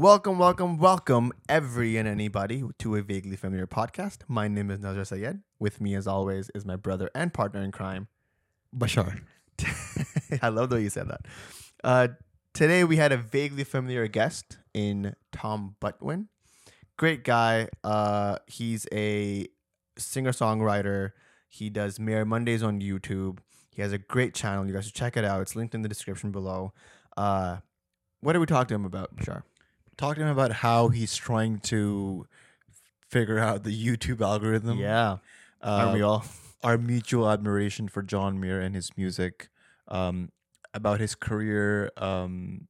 Welcome, welcome, welcome, every and anybody to a vaguely familiar podcast. My name is Nazar Sayed. With me, as always, is my brother and partner in crime, Bashar. I love the way you said that. Uh, today, we had a vaguely familiar guest in Tom Butwin. Great guy. Uh, he's a singer songwriter. He does Mayer Mondays on YouTube. He has a great channel. You guys should check it out. It's linked in the description below. Uh, what did we talk to him about, Bashar? Talk to him about how he's trying to figure out the YouTube algorithm. Yeah. Uh, Aren't we all? our mutual admiration for John Mayer and his music, um, about his career um,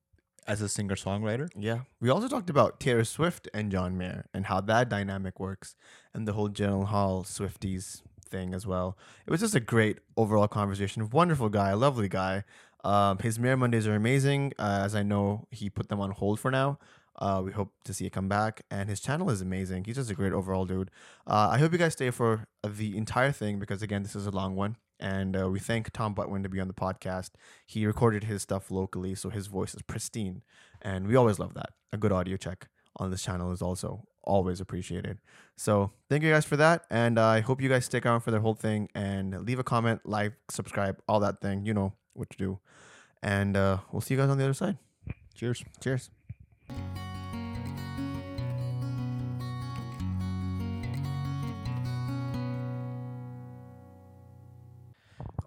as a singer songwriter. Yeah. We also talked about Taylor Swift and John Mayer and how that dynamic works and the whole Gyllenhaal Swifties thing as well. It was just a great overall conversation. Wonderful guy, lovely guy. Um, his Mayer Mondays are amazing. Uh, as I know, he put them on hold for now. Uh, we hope to see it come back. And his channel is amazing. He's just a great overall dude. Uh, I hope you guys stay for the entire thing because, again, this is a long one. And uh, we thank Tom Butwin to be on the podcast. He recorded his stuff locally, so his voice is pristine. And we always love that. A good audio check on this channel is also always appreciated. So thank you guys for that. And uh, I hope you guys stick around for the whole thing and leave a comment, like, subscribe, all that thing. You know what to do. And uh, we'll see you guys on the other side. Cheers. Cheers.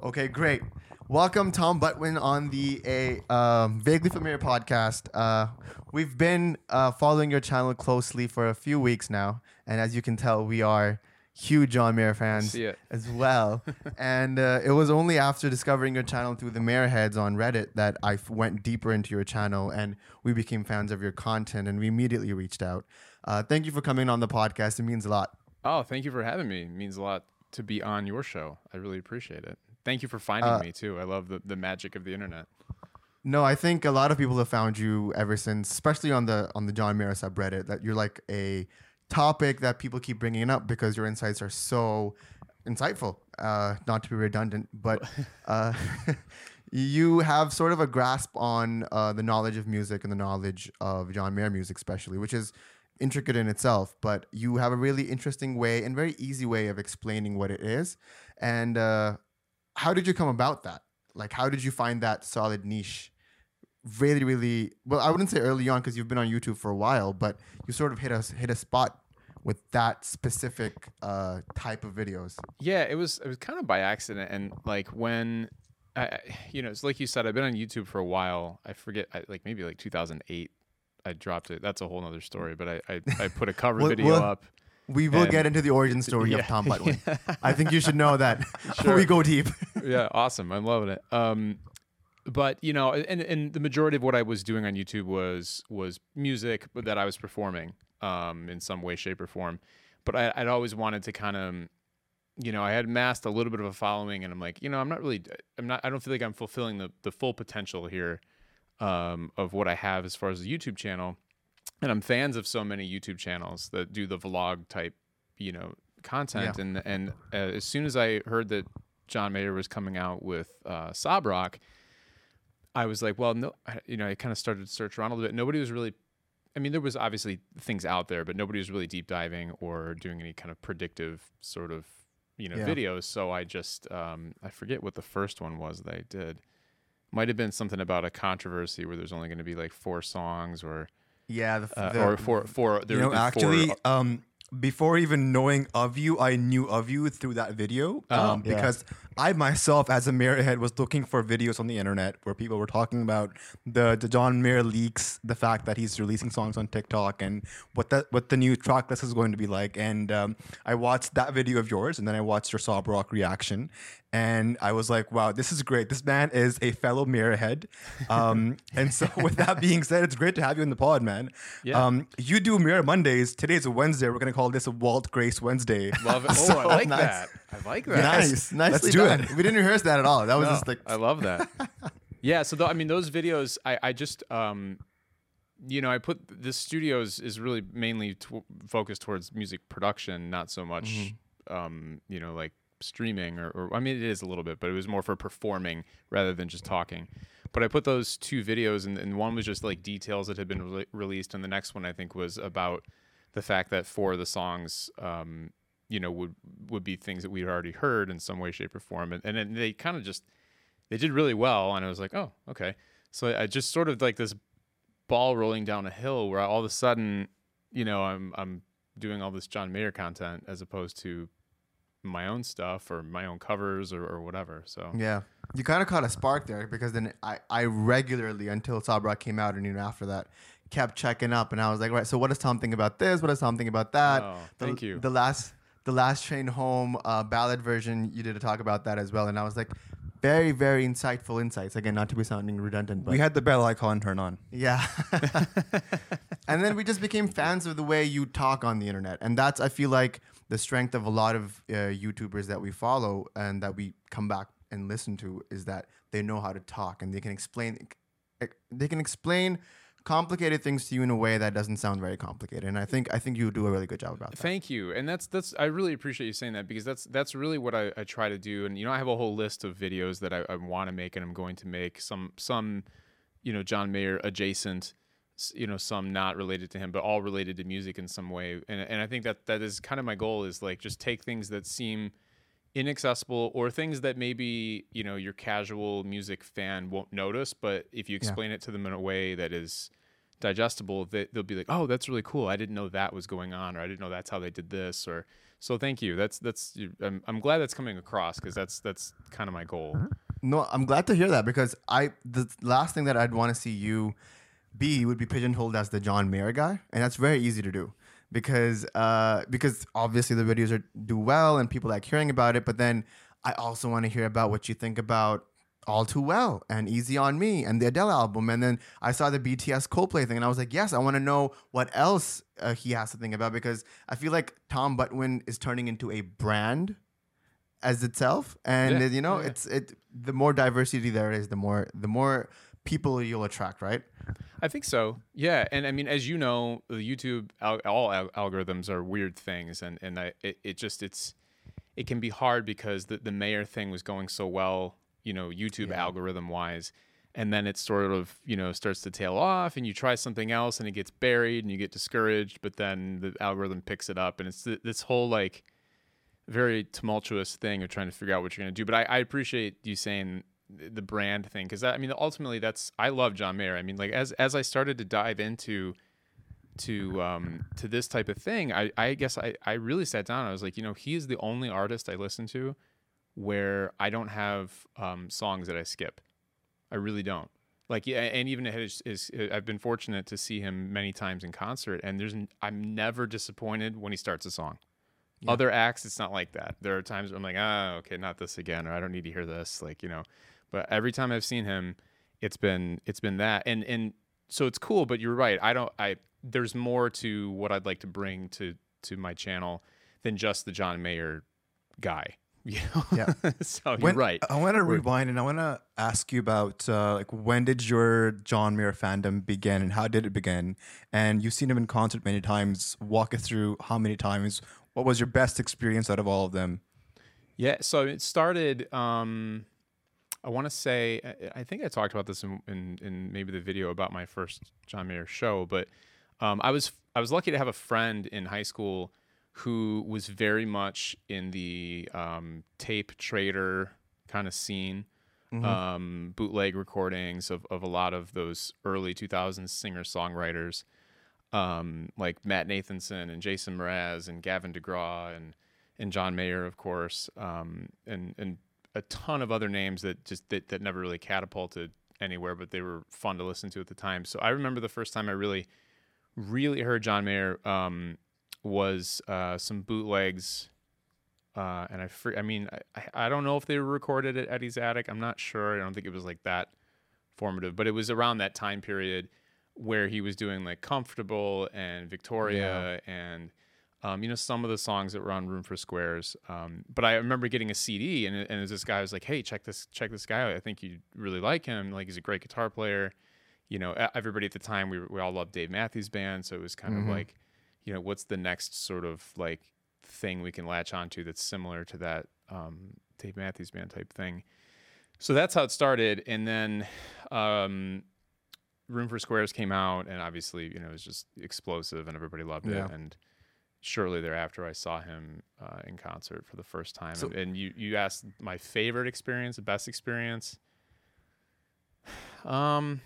Okay, great. Welcome, Tom Butwin, on the a um, vaguely familiar podcast. Uh, we've been uh, following your channel closely for a few weeks now, and as you can tell, we are huge John Mayer fans as well. and uh, it was only after discovering your channel through the Mayer Heads on Reddit that I f- went deeper into your channel, and we became fans of your content, and we immediately reached out. Uh, thank you for coming on the podcast. It means a lot. Oh, thank you for having me. It means a lot to be on your show. I really appreciate it. Thank you for finding Uh, me too. I love the, the magic of the internet. No, I think a lot of people have found you ever since, especially on the on the John Mayer subreddit, that you're like a topic that people keep bringing up because your insights are so insightful. Uh, not to be redundant, but uh, you have sort of a grasp on uh, the knowledge of music and the knowledge of John Mayer music, especially, which is intricate in itself. But you have a really interesting way and very easy way of explaining what it is. And uh, how did you come about that? Like, how did you find that solid niche? Really, really well. I wouldn't say early on because you've been on YouTube for a while, but you sort of hit us hit a spot with that specific uh, type of videos. Yeah, it was it was kind of by accident and like when I, you know, it's like you said, I've been on YouTube for a while. I forget, I, like maybe like 2008. I dropped it. That's a whole other story. But I I, I put a cover Well- video well, up. We will get into the origin story of Yeah. Tom Butwin. I think you should know that Sure. we go deep. yeah, awesome. I'm loving it. Um, but you know, and and the majority of what I was doing on YouTube was was music that I was performing um, in some way, shape, or form. But I, I'd always wanted to kind of, you know, I had amassed a little bit of a following, and I'm like, you know, I'm not really, I'm not, I don't feel like I'm fulfilling the the full potential here um, of what I have as far as the YouTube channel. And I'm fans of so many YouTube channels that do the vlog type, you know, content. Yeah. And and uh, as soon as I heard that John Mayer was coming out with uh, Sob Rock, I was like, well, no, I- you know, I kind of started to search around a little bit. Nobody was really, I mean, there was obviously things out there, but nobody was really deep diving or doing any kind of predictive sort of, you know, Yeah. videos. So I just, um, I forget what the first one was that I did. Might have been something about a controversy where there's only going to be like four songs or, Yeah, the, uh, the- or four, four, there You know, were four- actually, um, before even knowing of you, I knew of you through that video. Oh. Um, Yeah. because I myself, as a Mayerhead, was looking for videos on the internet where people were talking about the the John Mayer leaks, the fact that he's releasing songs on TikTok, and what that what the new track list is going to be like. And um, I watched that video of yours, and then I watched your Sob Rock reaction, and I was like, wow, this is great. This man is a fellow Mayerhead. Um, and so, with that being said, it's great to have you in the pod, man. Yeah. Um, you do Mayer Mondays. Today's a Wednesday. We're gonna call this a Walt Grace Wednesday. love it. Oh, So I like nice. that. I like that. nice, nice. Let's do done. it. We didn't rehearse that at all. That was No, just like I love that. yeah. So th- I mean, those videos, I, I just, um, you know, I put this studio is, is really mainly tw- focused towards music production, not so much, um, you know, like streaming or, or I mean, it is a little bit, but it was more for performing rather than just talking. But I put those two videos, and, and one was just like details that had been re- released, and the next one I think was about the fact that four of the songs, um, you know, would would be things that we'd already heard in some way, shape, or form, and and then they kind of just they did really well, and I was like, oh, okay. So I just sort of like this ball rolling down a hill where all of a sudden, you know, I'm I'm doing all this John Mayer content as opposed to my own stuff or my own covers or, or whatever. So Yeah. You kind of caught a spark there because then I, I regularly, until Sob Rock came out and even after that, kept checking up. And I was like, right, so what does Tom think about this? What does Tom think about that? Oh, The- thank you. The last the last train home uh, ballad version, you did a talk about that as well. And I was like, very, very insightful insights. Again, not to be sounding redundant, but we had the bell icon turn on. yeah. and then we just became fans of the way you talk on the internet. And that's, I feel like, the strength of a lot of uh, YouTubers that we follow and that we come back and listen to is that they know how to talk and they can explain they can explain complicated things to you in a way that doesn't sound very complicated. And I think I think you do a really good job about that. Thank you, and that's that's I really appreciate you saying that because that's that's really what I, I try to do. And you know, I have a whole list of videos that I, I want to make, and I'm going to make some some, you know, John Mayer adjacent, you know, some not related to him, but all related to music in some way. And and I think that that is kind of my goal is like just take things that seem inaccessible or things that maybe you know your casual music fan won't notice but if you explain it to them in a way that is digestible they, they'll be like oh that's really cool. I didn't know that was going on or i didn't know that's how they did this or so thank you. That's that's i'm, I'm glad that's coming across because that's that's kind of my goal. No, I'm glad to hear that because I the last thing that I'd want to see you be would be pigeonholed as the John Mayer guy, and that's very easy to do because uh, because obviously the videos are do well and people like hearing about it, but then I also want to hear about what you think about All Too Well and Easy on Me and the Adele album, and then I saw the BTS Coldplay thing, and I was like, yes, I want to know what else uh, he has to think about because I feel like Tom Butwin is turning into a brand as itself. And Yeah, you know yeah, it's it the more diversity there is the more the more people you'll attract right I think so. Yeah, and I mean, as you know, the YouTube al- all al- algorithms are weird things, and and I it, it just it's it can be hard because the the Mayer thing was going so well, you know, YouTube algorithm wise, and then it sort of you know starts to tail off, and you try something else, and it gets buried, and you get discouraged, but then the algorithm picks it up, and it's th- this whole like very tumultuous thing of trying to figure out what you're going to do. But I, I appreciate you saying the brand thing because I mean ultimately that's I love John Mayer. I mean like as as I started to dive into to um to this type of thing, I I guess I I really sat down. I was like, you know, he is the only artist I listen to where I don't have um songs that I skip. I really don't. Like yeah, and even is I've been fortunate to see him many times in concert, and there's I'm never disappointed when he starts a song. Other acts, it's not like that. There are times where I'm like, ah, okay, not this again, or I don't need to hear this, like you know. But every time I've seen him, it's been it's been that, and and so it's cool. But you're right. I don't. I there's more to what I'd like to bring to to my channel than just the John Mayer guy. You know. Yeah. so you're When- right. I want to rewind and I want to ask you about uh, like when did your John Mayer fandom begin and how did it begin? And you've seen him in concert many times. Walk us through how many times. What was your best experience out of all of them? Yeah, so it started. Um, I want to say, I- think I talked about this in, in in maybe the video about my first John Mayer show, but um, I was I was lucky to have a friend in high school who was very much in the um, tape trader kind of scene, um, bootleg recordings of, of a lot of those early 2000s singer songwriters, um, like Matt Nathanson and Jason Mraz and Gavin DeGraw and and John Mayer, of course, um, and and a ton of other names that just that, that never really catapulted anywhere, but they were fun to listen to at the time. So I remember the first time I really, really heard John Mayer um, was uh, some bootlegs. Uh, and I, I mean, I, I don't know if they were recorded at Eddie's Attic. I'm not sure. I don't think it was like that formative, but it was around that time period where he was doing like Comfortable and Victoria and um, you know some of the songs that were on Room for Squares. Um, but I remember getting a CD and, and this guy was like, "Hey, check this check this guy out. I think you really like him. Like he's a great guitar player." You know, everybody at the time we we all loved Dave Matthews Band, so it was kind of like, you know, what's the next sort of like thing we can latch onto that's similar to that um, Dave Matthews Band type thing. so that's how it started, and then um, Room for Squares came out, and obviously, you know, it was just explosive, and everybody loved Yeah. it. And shortly thereafter, I saw him uh, in concert for the first time. So- and, and you you asked my favorite experience, the best experience. Um,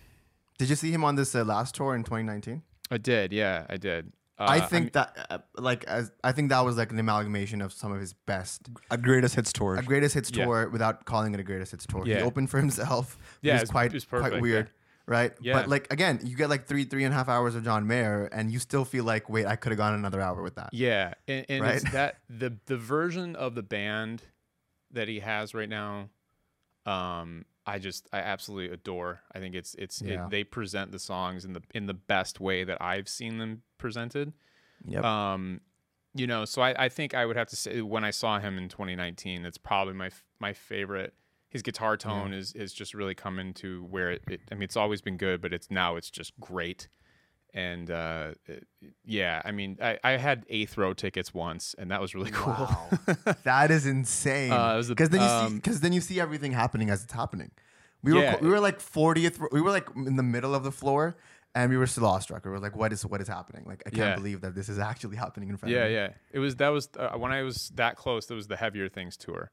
Did you see him on this uh, last tour in 2019? I did, yeah, I did. Uh, I I think mean- that uh, like as I think that was like an amalgamation of some of his best A greatest hits tour. a greatest hits Yeah. tour without calling it a greatest hits tour. He opened for himself. Yeah, which it is was- quite it was quite perfect, weird, right? Yeah. But like again, you get like three three and a half hours of John Mayer, and you still feel like, wait, I could have gone another hour with that. Yeah, and, and it's Right? that the the version of the band that he has right now, um, I just I absolutely adore. I think it's it's Yeah. it, they present the songs in the in the best way that I've seen them presented. Yep. Um, you know, so I, I think I would have to say when I saw him in 2019, that's probably my my favorite. His guitar tone is is just really coming to where it, it. I mean, it's always been good, but it's now it's just great. And uh, it- yeah, I mean, I, I had eighth row tickets once, and that was really cool. Wow. that is insane. Uh, Because then you see, um, then you see everything happening as it's happening. We were we were like 40th. We were like in the middle of the floor, and we were still awestruck. We were like, what is what is happening? Like I can't Yeah. believe that this is actually happening in front yeah, of me. Yeah, yeah. It was that was uh, when I was that close. That was the heavier things tour.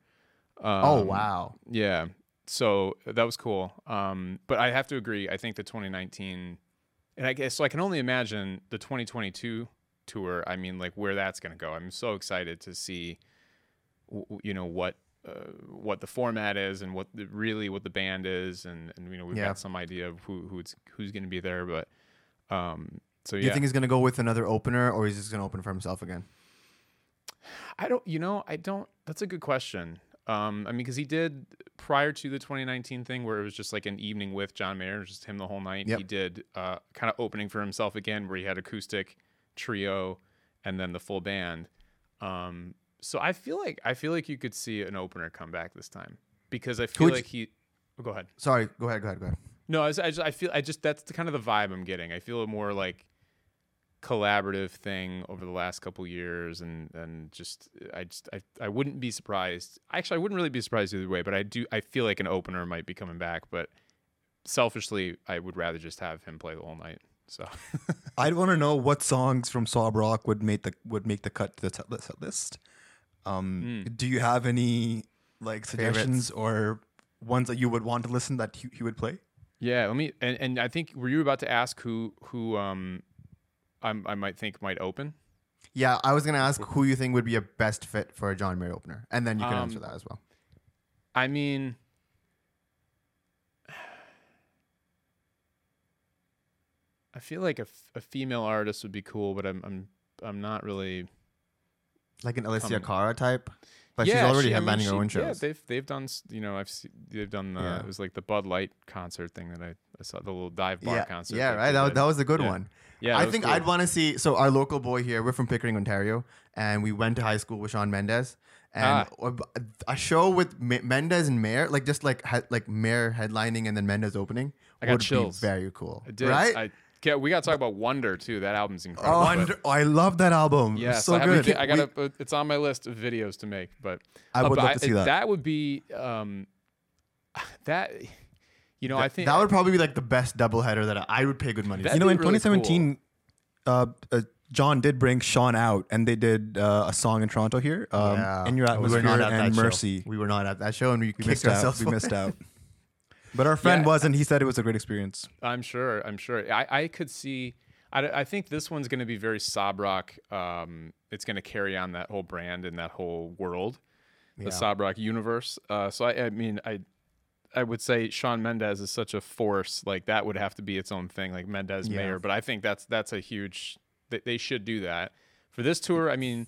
Um, Oh wow. Yeah. So that was cool. Um, but I have to agree. I think the 2019, and I guess so. I can only imagine the 2022 tour. I mean, like where that's going to go. I'm so excited to see, you know, what uh, what the format is and what the, really what the band is, and, and you know we've Yeah. got some idea of who who's who's going to be there. But um, so Do you think he's gonna go with another opener, or he's just gonna open for himself again? I don't, you know, I don't. That's a good question. Um, I mean, because he did prior to the 2019 thing, where it was just like an evening with John Mayer, just him the whole night. Yep. He did uh, kind of opening for himself again, where he had acoustic trio and then the full band. Um, so I feel like I feel like you could see an opener come back this time because I feel like he. oh, go ahead. Sorry, go ahead, go ahead, go ahead. No, I, just, I, just, I feel I just that's the kind of the vibe I'm getting. I feel more like collaborative thing over the last couple years, and and just I just I, I wouldn't be surprised. Actually, I wouldn't really be surprised either way. But I do I feel like an opener might be coming back. But selfishly, I would rather just have him play the whole night. So I'd want to know what songs from Sob Rock would make the would make the cut to the set list- set list. Um, Do you have any like suggestions or ones that you would want to listen that he, he would play? yeah, let me and, and I think were you about to ask who who um I'm, I might think might open? Yeah, I was gonna ask who you think would be a best fit for a John Mayer opener, and then you can answer Um, that as well. I mean, I feel like a, f- a female artist would be cool, but I'm I'm I'm not really. Like an Alessia um, Cara type, but she's already she- I mean, headlining her own Yeah, shows. they've they've done you know I've se- they've done the Yeah. it was like the Bud Light concert thing that I, I saw the little dive bar yeah, concert. yeah, right. That, was- that was a good Yeah. one. Yeah, I think cool. I'd want to see. So our local boy here, we're from Pickering, Ontario, and we went to high school with Shawn Mendes. And Ah. a- show with Mendes and Mayer, like just like like Mayer headlining and then Mendes opening, I got would chills. be very cool, I did. right? I, yeah, we got to talk about Wonder too. That album's incredible. Oh, Wonder, I love that album. Yes, so I, good. a- I got to It's on my list of videos to make, but I uh, would but love to see that. That would be um, that. You know, I think that would probably be like the best doubleheader that I, I would pay good money. That- for. you know, in really 2017, uh, uh, John did bring Shawn out, and they did uh, a song in Toronto here, um, Yeah. "In Your We were not at and that show. "Mercy." We were not at that show, and we, We kicked missed out. We missed out. But our friend Yeah. was, and he said it was a great experience. I'm sure. I'm sure. I, I could see. I, I think this one's going to be very sob rock. Um, it's going to carry on that whole brand and that whole world, Yeah. the sob rock universe. Uh, so I, I mean, I, I would say Shawn Mendes is such a force. Like that would have to be its own thing, like Mendes Yeah. Mayer. But I think that's that's a huge. They, they should do that for this tour. I mean,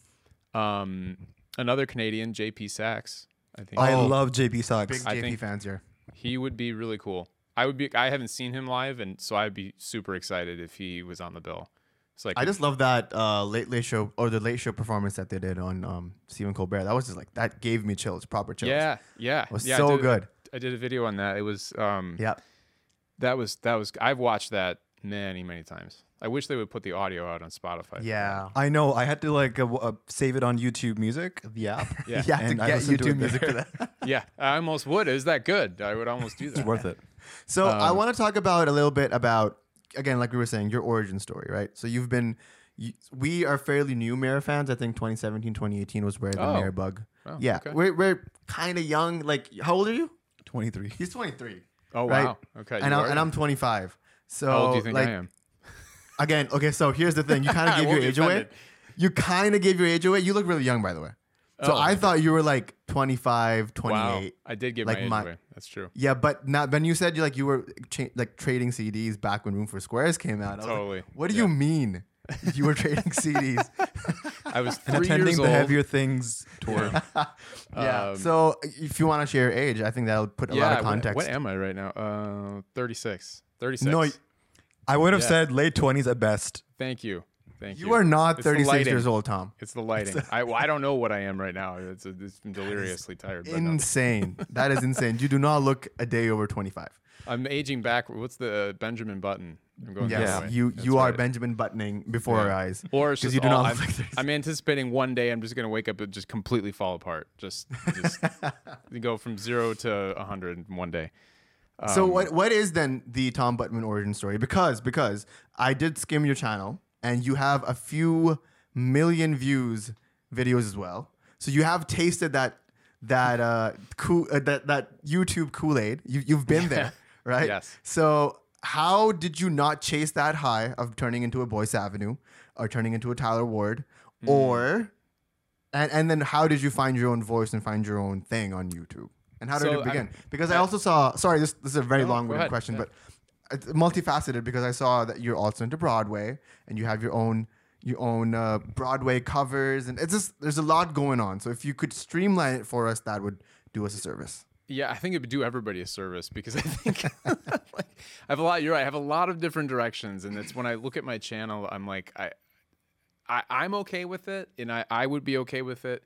um, another Canadian, JP Saxe. I think I Oh. love JP Saxe. Big I JP think- fans here. he would be really cool. I would be. I haven't seen him live, and so I'd be super excited if he was on the bill. It's like I just love that uh, late late show or the late show performance that they did on um, Stephen Colbert. That was just like that gave me chills, proper chills. yeah, yeah, it was yeah, so did- good. I did a video on that. It was um, Yeah, that was that was. I've watched that many many times. I wish they would put the audio out on Spotify. Yeah. I know. I had to like uh, uh, save it on YouTube Music, the app. Yeah. You have to I get listened to YouTube music for that. Yeah, I almost would. Is that good? I would almost do that. It's worth it. So I Um, want to talk about a little bit about again, like we were saying, your origin story, right? So you've been, you, we are fairly new Mayer fans. I think 2017, 2018 was where the Oh. Mayer bug. Oh, yeah, okay. we're we're kind of young. Like, how old are you? 23. He's 23, Oh right? wow. Okay. and I'm, and. I'm 25. So How old do you think like I am? again, okay. So here's the thing: you kind of I gave won't your be age away. offended. You kind of gave your age away. You look really young, by the way. So Oh, I okay. thought you were like 25, 28. Wow. I did give like my age my- away. That's true. Yeah, but not when you said you like you were cha- like trading CDs back when Room for Squares came out. I was like, Totally. what do Yeah. you mean? You were trading CDs. I was And attending the heavier things tour. yeah. Um, so if you want to share your age, I think that'll put a yeah. lot of what- context. What, am I right now? Uh, 36. 36. No, I would have Yeah. said late 20s at best. Thank you. Thank you. you are not It's 36 years old, Tom. It's the lighting. I, well, I don't know what I am right now. It's, it's I'm deliriously tired. Insane. that is insane. You do not look a day over 25. I'm aging back. What's the uh, Benjamin Button? I'm going Yes, other way. you That's you are right. benjamin buttoning before Yeah. our eyes. Or it's 'Cause just you do all- not I'm, like I'm anticipating one day I'm just gonna wake up and just completely fall apart. Just, just go from zero to a hundred in one day. so Um, what what is then the Tom Butwin origin story? Because because I did skim your channel and you have a few million views videos as well. So you have tasted that that uh, cool uh, that that YouTube Kool Aid. You you've been there, right? Yes. So how did you not chase that high of turning into a Boyce Avenue or turning into a Tyler Ward Mm. or and and then how did you find your own voice and find your own thing on YouTube? And how did So, it I- begin? because I also saw sorry, this this is a very No, long-winded question, Yeah. but it's multifaceted because I saw that you're also into Broadway and you have your own your own uh, Broadway covers and it's just there's a lot going on. So if you could streamline it for us, that would do us a service. Yeah, I think it would do everybody a service because I think like I have a lot. You're right. I have a lot of different directions, and it's when I look at my channel, I'm like, I, I I'm okay with it, and I I would be okay with it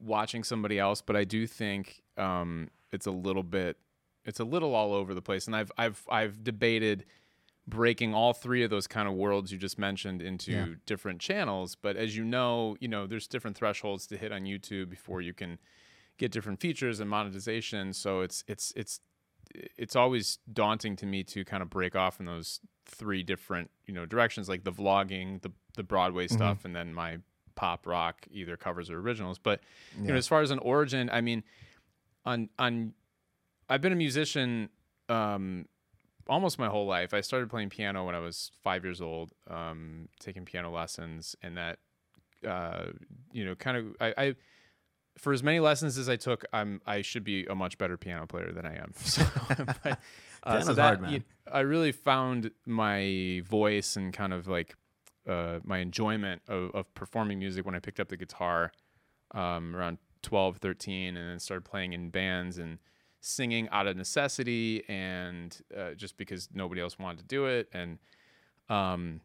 watching somebody else, but I do think um it's a little bit, it's a little all over the place, and I've I've I've debated breaking all three of those kind of worlds you just mentioned into Yeah. different channels but as you know you know there's different thresholds to hit on youtube before you can get different features and monetization. So it's it's it's it's always daunting to me to kind of break off in those three different you know directions like the vlogging the the broadway stuff and then my pop rock either covers or originals. But you know as far as an origin i mean on on i've been a musician um almost my whole life. I started playing piano when i was five years old um taking piano lessons and that uh you know kind of i, I for as many lessons as I took, I'm I should be a much better piano player than I am. So, but, uh, so that hard, man. you- I really found my voice and kind of like uh, my enjoyment of, of performing music when I picked up the guitar um, around 12, 13, and then started playing in bands and singing out of necessity and uh, just because nobody else wanted to do it and um,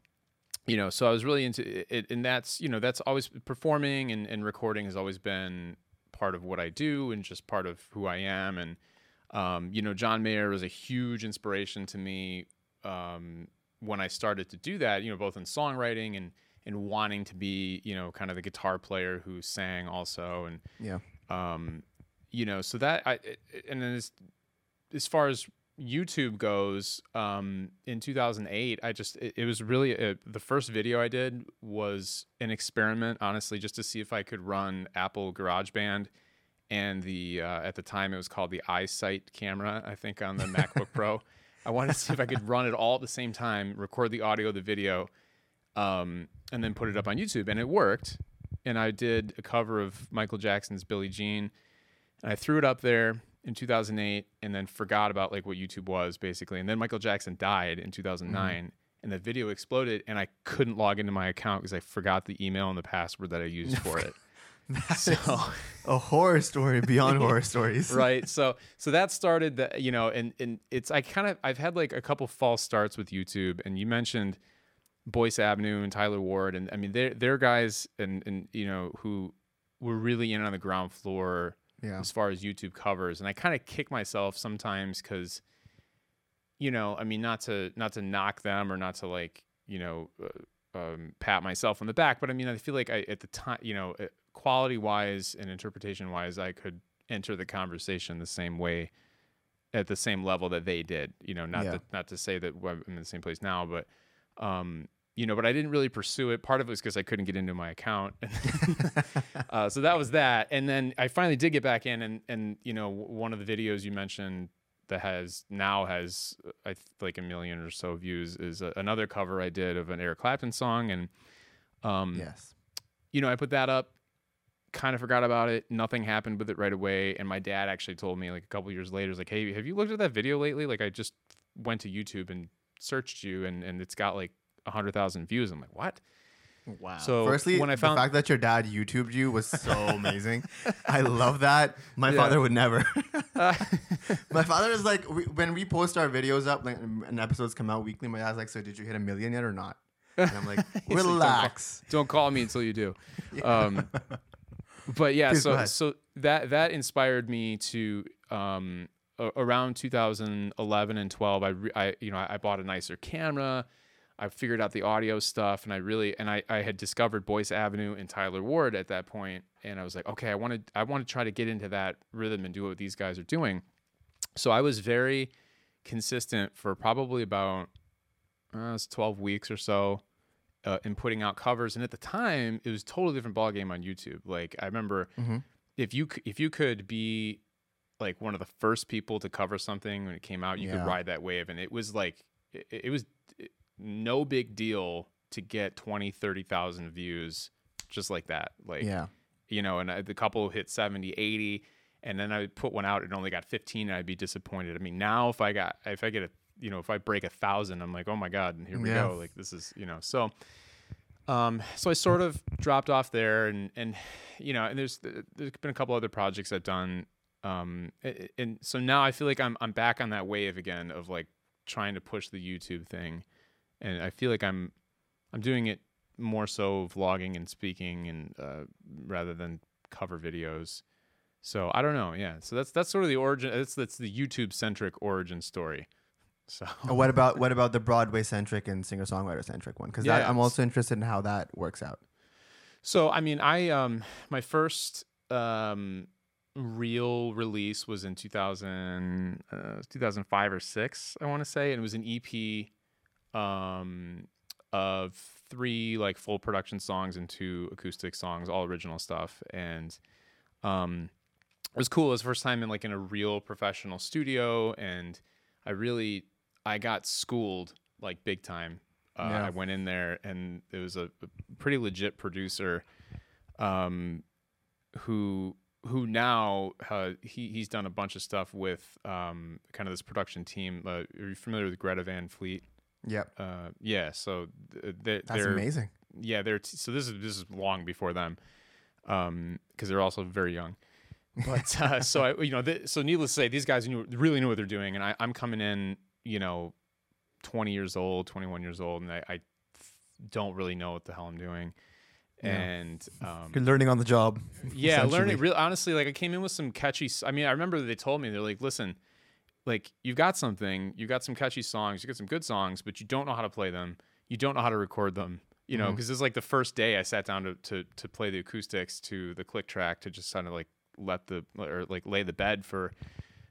you know so i was really into it and that's you know that's always performing and, and recording has always been part of what i do and just part of who i am and um, you know john mayer was a huge inspiration to me um, when i started to do that you know both in songwriting and and wanting to be you know kind of the guitar player who sang also and Yeah. um, you know, so that I and then as as far as YouTube goes, um, in 2008, I just it, it was really a, the first video I did was an experiment, honestly, just to see if I could run Apple GarageBand and the uh, at the time it was called the iSight camera, I think on the MacBook Pro. I wanted to see if I could run it all at the same time, record the audio, the video, um, and then put it up on YouTube, and it worked. And I did a cover of Michael Jackson's "Billie Jean," and I threw it up there in 2008, and then forgot about like what YouTube was basically. And then Michael Jackson died in 2009, mm-hmm. and the video exploded, and I couldn't log into my account because I forgot the email and the password that I used for it. so A horror story beyond horror stories. right so so that started the you know and and it's i kind of i've had like a couple false starts with youtube and you mentioned boyce avenue and tyler ward and i mean they're they're guys and and you know who were really in on the ground floor Yeah. as far as youtube covers and i kind of kick myself sometimes because you know i mean not to not to knock them or not to like you know, uh, um, pat myself on the back. But I mean, I feel like I at the time, you know, quality wise and interpretation wise, I could enter the conversation the same way at the same level that they did. You know, not Yeah. that not to say that I'm in the same place now, but um, you know, but I didn't really pursue it. Part of it was because I couldn't get into my account, uh, so that was that. And then I finally did get back in, and and you know, one of the videos you mentioned that has now has uh, I like a million or so views is a, another cover I did of an Eric Clapton song, and um, Yes. you know, I put that up, kind of forgot about it. Nothing happened with it right away. And my dad actually told me like a couple years later, like, Hey, have you looked at that video lately? Like I just went to YouTube and searched you and, and it's got like hundred thousand views. I'm like, what? Wow. So firstly, when I found- the fact that your dad YouTubed you was so amazing. I love that. My Yeah. father would never. Uh, my father is like, we, when we post our videos up like, and episodes come out weekly, my dad's like, so did you hit a million yet or not? And I'm like, He's like, "Don't call- relax. don't call me until you do. Um, but yeah, Please so so that that inspired me to um, a- around 2011 and 12. I, re- I you know I, I bought a nicer camera. I figured out the audio stuff, and I really and I, I had discovered Boyce Avenue and Tyler Ward at that point, and I was like, okay, I want to I want to try to get into that rhythm and do what these guys are doing. So I was very consistent for probably about uh, it was 12 weeks or so uh, in putting out covers. And at the time, it was a totally different ballgame on YouTube. Like I remember Mhm. if you if you could be like one of the first people to cover something when it came out, you Yeah. could ride that wave. And it was like it, it was no big deal to get 20, 30,000 views just like that. Like Yeah. you know, and I, the couple hit 70, 80, and then I put one out and only got 15, and I'd be disappointed. I mean, now if I got, if I get a, you know, if I break a thousand, I'm like, oh my God, and here we Yeah. go. Like this is, you know, so, um, so I sort of dropped off there and, and, you know, and there's, there's been a couple other projects I've done. Um, a- and so now I feel like I'm, I'm back on that wave again of like trying to push the YouTube thing. And I feel like I'm, I'm doing it more so vlogging and speaking and uh, rather than cover videos. So I don't know. Yeah. So that's that's sort of the origin. That's that's the YouTube centric origin story. So what about what about the Broadway centric and singer songwriter centric one? Because Yeah, I'm also interested in how that works out. so I mean I um my first um real release was in 2000 uh, 2005 or 6 I want to say and it was an EP um of three like full production songs and two acoustic songs all original stuff. And um it was cool. It was the first time in like in a real professional studio. And I really I got schooled like big time. Uh, Yeah. I went in there and it was a, a pretty legit producer um who who now uh, he he's done a bunch of stuff with um kind of this production team. Uh, are you familiar with Greta Van Fleet Yep. uh yeah so th- they're, That's they're amazing. yeah they're t- so this is this is long before them um because they're also very young but uh, so I, you know th- so needless to say these guys knew really knew what they're doing and I, i'm coming in you know 20 years old 21 years old and i, I don't really know what the hell i'm doing Yeah. and um You're learning on the job. yeah learning real honestly like i came in with some catchy I mean i remember they told me they're like listen like you've got something you've got some catchy songs you got some good songs but you don't know how to play them you don't know how to record them you know because this is like the first day i sat down to, to to play the acoustics to the click track to just kind of like let the or like lay the bed for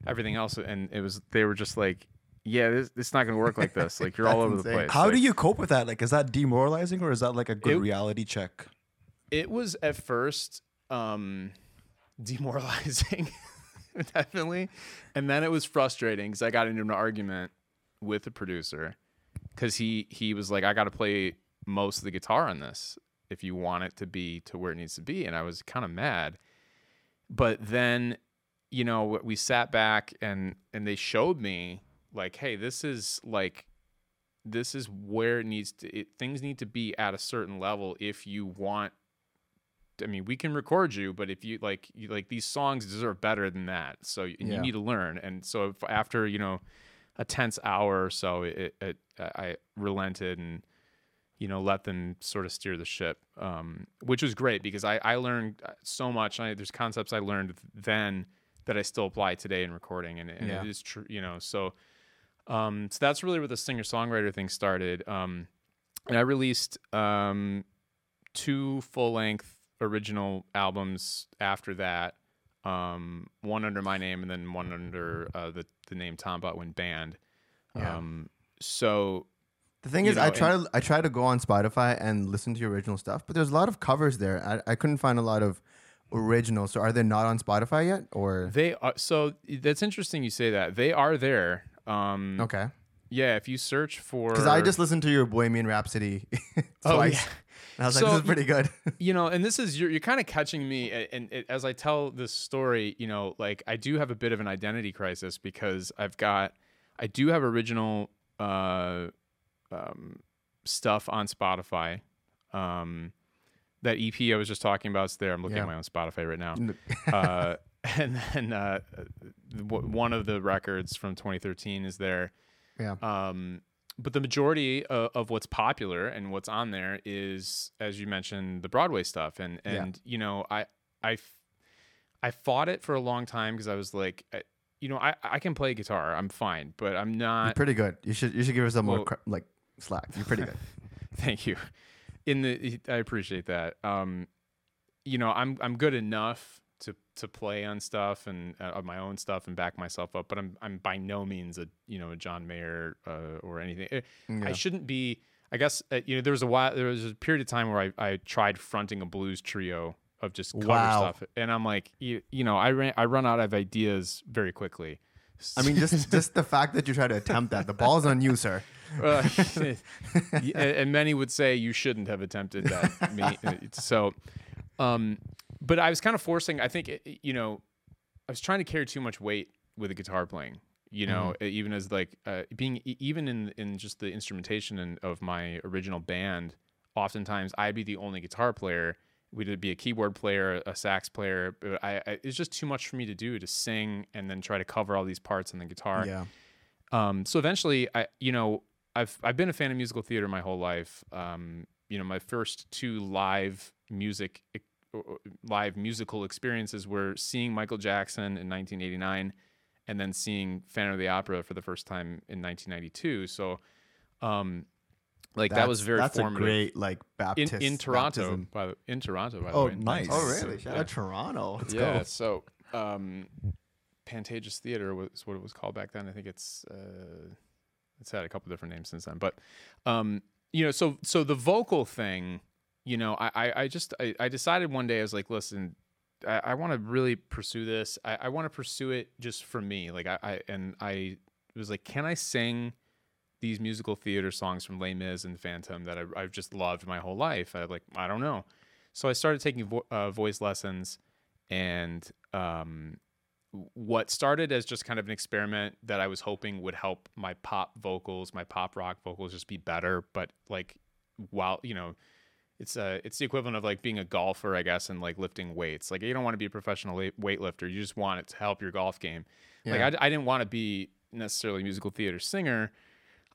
everything else and it was they were just like yeah this, is not gonna work like this like you're all over insane. the place How Like, do you cope with that? Like, is that demoralizing or is that like a good It- reality check? it was at first um demoralizing definitely. And then it was frustrating because i got into an argument with the producer because he he was like i got to play most of the guitar on this if you want it to be to where it needs to be and i was kind of mad. But then you know we sat back and and they showed me like hey this is like this is where it needs to it, things need to be at a certain level if you want I mean, we can record you, but if you like, you like these songs deserve better than that. So and Yeah. you need to learn. And so if, after you know a tense hour or so, it, it I relented and you know let them sort of steer the ship, um, which was great because I I learned uh, so much. I, there's concepts I learned then that I still apply today in recording, and, and Yeah. it is true. You know, so um, so that's really where the singer songwriter thing started. Um, and I released um, two full length original albums after that. Um, one under my name and then one under uh, the the name Tom Butwin Band. Yeah. Um, so The thing is, I try to I try to go on Spotify and listen to your original stuff, but there's a lot of covers there. I, I couldn't find a lot of originals. So are they not on Spotify yet, or they are so that's interesting you say that they are there. Um, okay? Yeah, if you search for Because I just listened to your Bohemian Rhapsody Oh, yeah. And I was So like, this is pretty good. you know, and this is you're, you're kind of catching me, and as I tell this story, you know, like I do have a bit of an identity crisis because I've got, I do have original uh, um, stuff on Spotify. Um, that EP I was just talking about is there. I'm looking Yeah. at my own Spotify right now. uh, and then uh, w- one of the records from 2013 is there. yeah, Um, but the majority of, of what's popular and what's on there is, as you mentioned, the Broadway stuff. And Yeah. and you know, I I I fought it for a long time because I was like, I, you know, I I can play guitar, I'm fine, but I'm you're not. pretty good. You should you should give yourself more well- cr- like slack. You're pretty good. Thank you. In the, I appreciate that. Um, you know, I'm I'm good enough to to play on stuff and uh, on my own stuff and back myself up, but I'm I'm by no means a you know a John Mayer uh, or anything. Eh, I shouldn't be. I guess uh, you know there was a while there was a period of time where I, I tried fronting a blues trio of just cover Wow. stuff, and I'm like you, you know I ran I run out of ideas very quickly. I mean, just just the fact that you try to attempt that, the ball's on you, sir. Uh, and many would say you shouldn't have attempted that. Me, uh, so, um, but I was kind of forcing. I think it- you know, I was trying to carry too much weight with the guitar playing. You know, uh, even as like uh, being even in in just the instrumentation and of my original band. Oftentimes, I'd be the only guitar player. We'd be a keyboard player, a sax player. But I, I it's just too much for me to do to sing and then try to cover all these parts on the guitar. Yeah, Um, so eventually, I you know I've I've been a fan of musical theater my whole life. Um, you know, my first two live music e- or live musical experiences were seeing Michael Jackson in 1989, and then seeing Phantom of the Opera for the first time in 1992. So, um, like that was very That's formative. a great like in, Baptist in Toronto, baptism. by the, in Toronto, by the Oh, way. in nice. Oh really? Shout Yeah out Toronto. Let's yeah. go. So, um, Pantages Theater was what it was called back then. I think it's uh, it's had a couple different names since then. But, um, you know, so so the vocal thing, you know, I I, just I, I decided one day I was like, listen. I, I want to really pursue this. I, I want to pursue it just for me. Like I, I and I was like, can I sing these musical theater songs from Les Mis and Phantom that I, I've just loved my whole life? I like I don't know. So I started taking vo- uh, voice lessons, and um, what started as just kind of an experiment that I was hoping would help my pop vocals, my pop rock vocals, just be better. But like, while you know, it's uh, it's the equivalent of like being a golfer, I guess, and like lifting weights. Like you don't want to be a professional weightlifter. You just want it to help your golf game. Yeah. Like I, I didn't want to be necessarily a musical theater singer.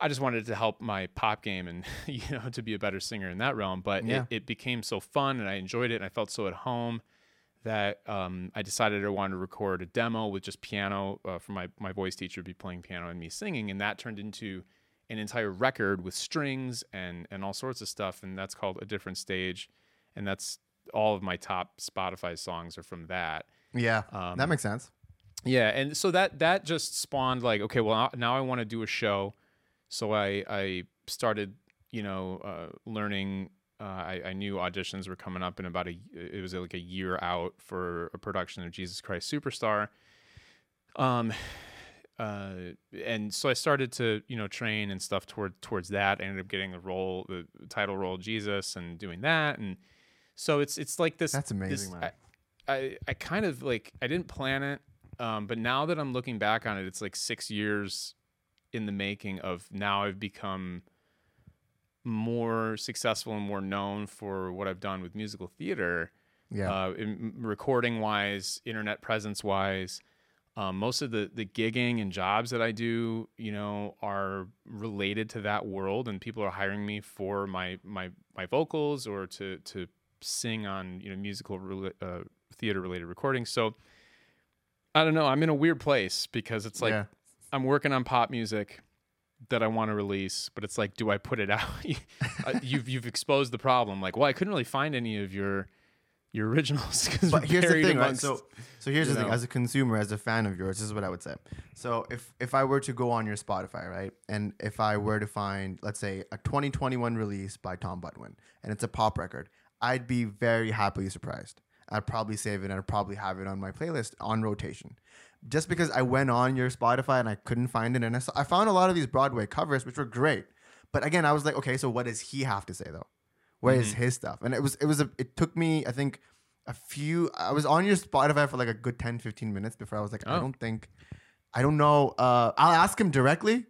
I just wanted it to help my pop game and you know to be a better singer in that realm. But Yeah. it, it became so fun and I enjoyed it and I felt so at home that um, I decided I wanted to record a demo with just piano uh, for my my voice teacher to be playing piano and me singing, and that turned into an entire record with strings and and all sorts of stuff, and that's called a different stage, and that's all of my top Spotify songs are from that. Yeah, Um, that makes sense. Yeah, and so that that just spawned like, okay, well now- I want to do a show, so I I started you know uh, learning. Uh, I, I knew auditions were coming up in about a it was like a year out for a production of Jesus Christ Superstar. Um, uh, and so I started to you know train and stuff toward towards that. I ended up getting the role, the title role, Jesus, and doing that. And so it's it's like this. That's this- amazing, man. I, I I kind of like I didn't plan it, um, but now that I'm looking back on it, it's like six years in the making of now I've become more successful and more known for what I've done with musical theater Yeah, uh, recording wise, internet presence wise. Um, most of the the gigging and jobs that I do, you know, are related to that world, and people are hiring me for my my my vocals or to to sing on you know musical uh, theater related recordings. So I don't know. I'm in a weird place because it's like yeah. I'm working on pop music, that I want to release, but it's like, do I put it out? Uh, you've you've exposed the problem. Like, well, I couldn't really find any of your your originals. But here's the thing, right? So, so here's the thing. know. As a consumer, as a fan of yours, this is what I would say. So, if if I were to go on your Spotify, right, and if I were to find, let's say, a 2021 release by Tom Butwin, and it's a pop record, I'd be very happily surprised. I'd probably save it and I'd probably have it on my playlist on rotation. Just because I went on your Spotify and I couldn't find it, and I, saw, I found a lot of these Broadway covers, which were great. But again, I was like, okay, so what does he have to say though? Where is his stuff? And it was it was a it took me I think a few I was on your Spotify for like a good 10 15 minutes before I was like I Oh. don't think I don't know uh I'll ask him directly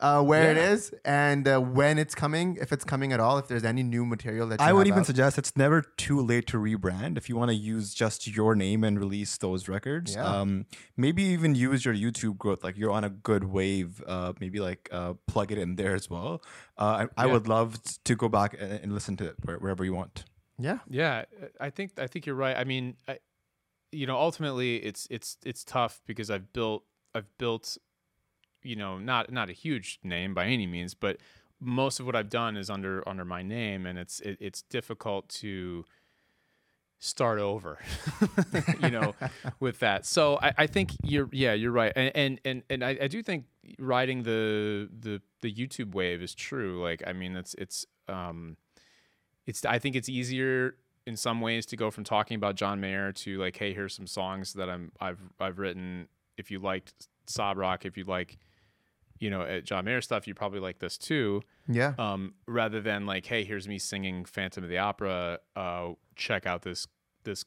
uh where it Yeah. is and uh, when it's coming if it's coming at all if there's any new material that you I would even out. suggest it's never too late to rebrand if you want to use just your name and release those records. Yeah. Um, maybe even use your YouTube growth. Like you're on a good wave. Uh, maybe like uh, plug it in there as well. Uh, I, I would love to go back and, and listen to it wherever you want. yeah Yeah, I think I think you're right. I mean, I, you know, ultimately it's it's it's tough because I've built I've built, you know, not not a huge name by any means, but most of what I've done is under under my name, and it's it, it's difficult to start over, you know, with that. So I, I think you're yeah you're right, and and and, and I, I do think riding the the the YouTube wave is true. Like I mean, it's it's um it's I think it's easier in some ways to go from talking about John Mayer to like, hey, here's some songs that I'm I've I've written. If you liked Sob Rock, if you like, you know, at John Mayer stuff, you probably like this too. yeah Um, rather than like, hey, here's me singing Phantom of the Opera. Uh, check out this this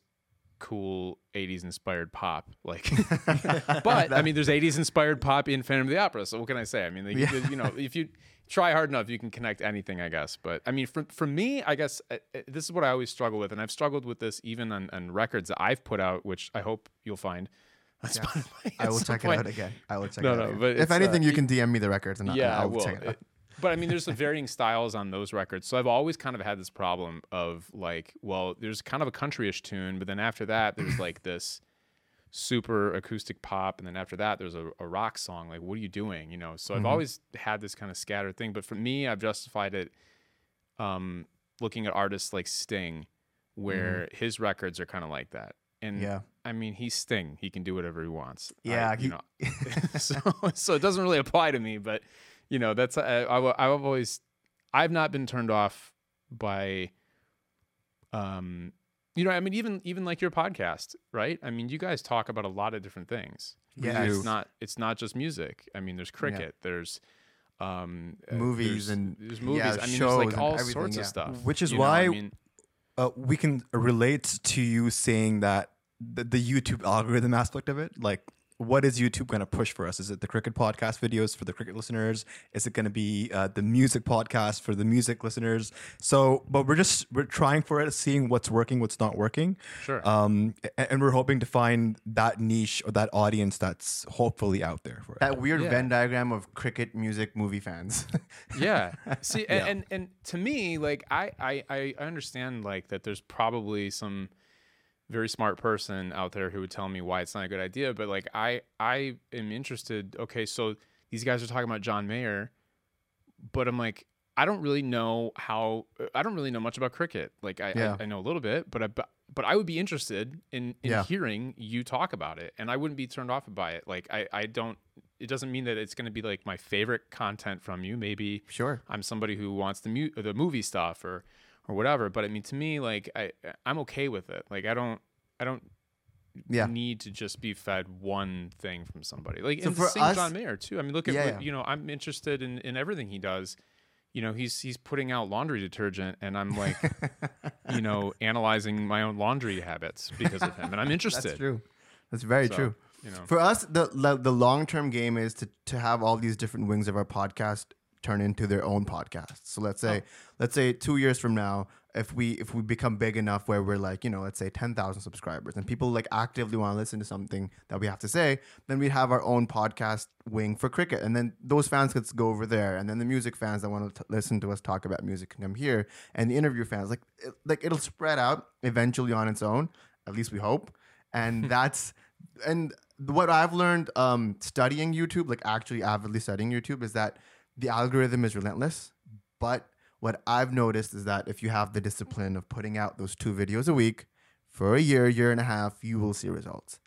cool 80s inspired pop like but i mean there's 80s inspired pop in phantom of the opera so what can i say i mean like, Yeah. you know if you try hard enough you can connect anything i guess but i mean for, for me i guess uh, uh, this is what i always struggle with and i've struggled with this even on, on records that i've put out which i hope you'll find on Spotify I will some check it out again I will check No, it out no, again. but if it's, uh, anything you can DM me the records and I- yeah, I'll I will. check it out It- but I mean, there's some varying styles on those records. So I've always kind of had this problem of like, well, there's kind of a countryish tune, but then after that, there's like this super acoustic pop, and then after that, there's a, a rock song. Like, what are you doing? You know. So I've Mhm. always had this kind of scattered thing. But for me, I've justified it, um, looking at artists like Sting, where his records are kind of like that. And yeah I mean, he's Sting. He can do whatever he wants. I- Yeah, you he- know. so so it doesn't really apply to me, but you know, that's I, I I've always I've not been turned off by um you know, I mean even even like your podcast, right? I mean, you guys talk about a lot of different things. Yeah, it's not it's not just music. I mean, there's cricket, there's um uh, Movies there's- and- there's yeah, movies. I mean, shows there's like all sorts yeah. of stuff. Which is know? I why- mean, Uh, we can relate to you saying that the, the YouTube algorithm aspect of it, like what is YouTube going to push for us? Is it the cricket podcast videos for the cricket listeners? Is it going to be uh, the music podcast for the music listeners? So, but we're just we're trying for it, seeing what's working, what's not working, sure. um, a- and we're hoping to find that niche or that audience that's hopefully out there for it. that weird Yeah. Venn diagram of cricket music movie fans yeah see and, Yeah. and and to me like I, I i understand like that there's probably some very smart person out there who would tell me why it's not a good idea but like i i am interested okay so these guys are talking about john mayer but i'm like i don't really know how i don't really know much about cricket like i Yeah. I, I know a little bit but i but but i would be interested in in Yeah. hearing you talk about it and i wouldn't be turned off by it like i i don't it doesn't mean that it's going to be like my favorite content from you maybe sure I'm somebody who wants the mu- the movie stuff or or whatever. But I mean, to me, like I I'm okay with it. Like I don't I don't Yeah. need to just be fed one thing from somebody. Like So and for the same us- John Mayer too. I mean, look at Yeah, what, yeah. you know. I'm interested in in everything he does. You know, he's he's putting out laundry detergent, and I'm like, you know, analyzing my own laundry habits because of him, and I'm interested. That's true. That's very So, true. You know, For us, the the, the long term game is to to have all these different wings of our podcast turn into their own podcast. So let's say Oh. let's say two years from now, if we if we become big enough where we're like you know let's say ten thousand subscribers and people like actively want to listen to something that we have to say, then we'd have our own podcast wing for cricket, and then those fans could go over there, and then the music fans that want to listen to us talk about music can come here, and the interview fans like it, like it'll spread out eventually on its own. At least we hope, and that's and what I've learned um, studying YouTube, like actually avidly studying YouTube, is that the algorithm is relentless. But what I've noticed is that if you have the discipline of putting out those two videos a week for a year, year and a half, you will see results.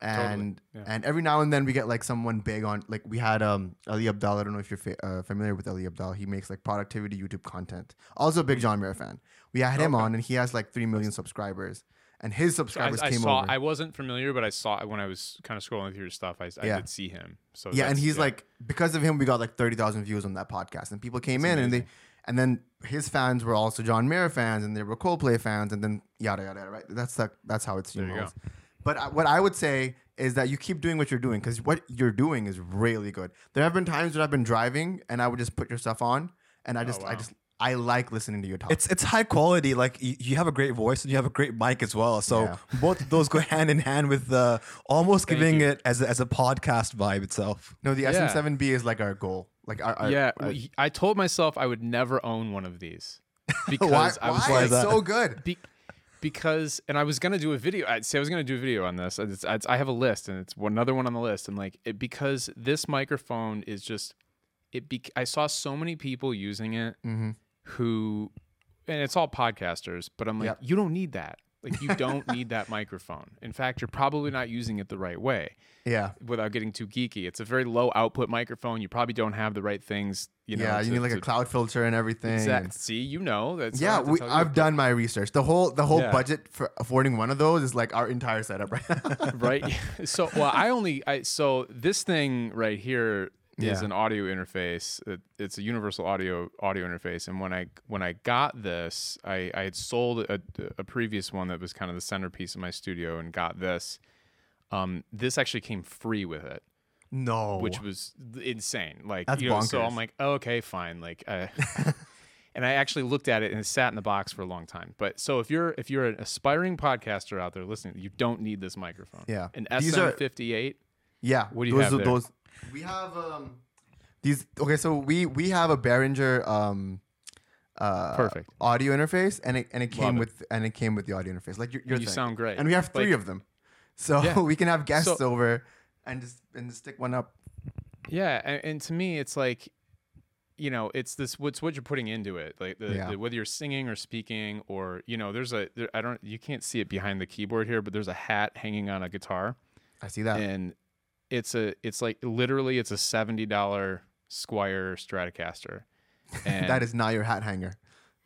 And yeah. and every now and then we get like someone big on like we had um Ali Abdaal. I don't know if you're fa- uh, familiar with Ali Abdaal. He makes like productivity YouTube content. Also a big John Mayer fan. We had him Okay. on, and he has like three million subscribers. And his So I, subscribers I came saw. over. I wasn't familiar, but I saw when I was kind of scrolling through your stuff. I, I Yeah. did see him. So yeah, and he's like because of him, we got like thirty thousand views on that podcast, and people came That's in and they, and then his fans were also John Mayer fans, and they were Coldplay fans, and then yada yada. yada, Right? That's the, that's how it's snowballs. But I, what I would say is that you keep doing what you're doing because what you're doing is really good. There have been times when I've been driving and I would just put your stuff on, and I oh, just I Oh, wow. just I like listening to your talk. It's it's high quality. Like you, you have a great voice and you have a great mic as well. So Yeah. both of those go hand in hand with uh, almost Thank giving you. it as a, as a podcast vibe itself. no, the Yeah. SM7B is like our goal. Like our, our yeah. our- I told myself I would never own one of these because why? I was why? like, It's so good. Be- because and I was gonna do a video. I'd say I was gonna do a video on this. It's, it's, I have a list, and it's one, another one on the list. And like it, because this microphone is just it. Be, I saw so many people using it hmm who, and it's all podcasters. But I'm like, Yep. you don't need that. Like you don't need that microphone. In fact, you're probably not using it the right way. Yeah. Without getting too geeky, it's a very low output microphone. You probably don't have the right things. You know, yeah, you to- need like a Cloudlifter and everything. and- Exact. See, you know that's yeah, to we, I've done my research. The whole the whole Yeah. budget for affording one of those is like our entire setup right now. right so well i only i so this thing right here is Yeah. an audio interface it, it's a universal audio audio interface and when i when i got this i i had sold a, a previous one that was kind of the centerpiece of my studio and got this um this actually came free with it no. which was insane like That's you know, so i'm like oh, okay fine like uh, and i actually looked at it and it sat in the box for a long time but so if you're if you're an aspiring podcaster out there listening you don't need this microphone Yeah. an These are- sm58 yeah. what do you those, have are- there? those we have um these okay, so we we have a Behringer um uh Perfect. audio interface and it and it came Love it. with and it came with the audio interface. Like your, your you thing. sound great And we have three Like- of them. So Yeah. we can have guests So- over and just and just stick one up. yeah and, and to me it's like you know it's this what's what you're putting into it like the, Yeah. the whether you're singing or speaking or you know there's a there, i don't you can't see it behind the keyboard here but there's a hat hanging on a guitar I see that. and it's a it's like literally it's a $70 Squier stratocaster and that is not your hat hanger.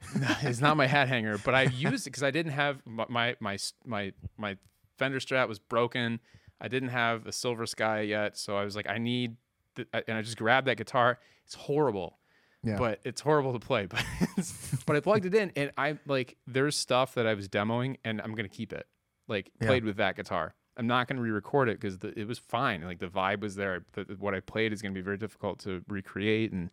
it's not my hat hanger, but I used it because I didn't have my, my my my Fender Strat was broken. I didn't have a Silver Sky yet, so I was like, I need, the, and I just grabbed that guitar. It's horrible, Yeah. but it's horrible to play. But but I plugged it in, and I like there's stuff that I was demoing, and I'm gonna keep it. Like Yeah. played with that guitar. I'm not gonna re-record it because it was fine. Like the vibe was there. The, what I played is gonna be very difficult to recreate, and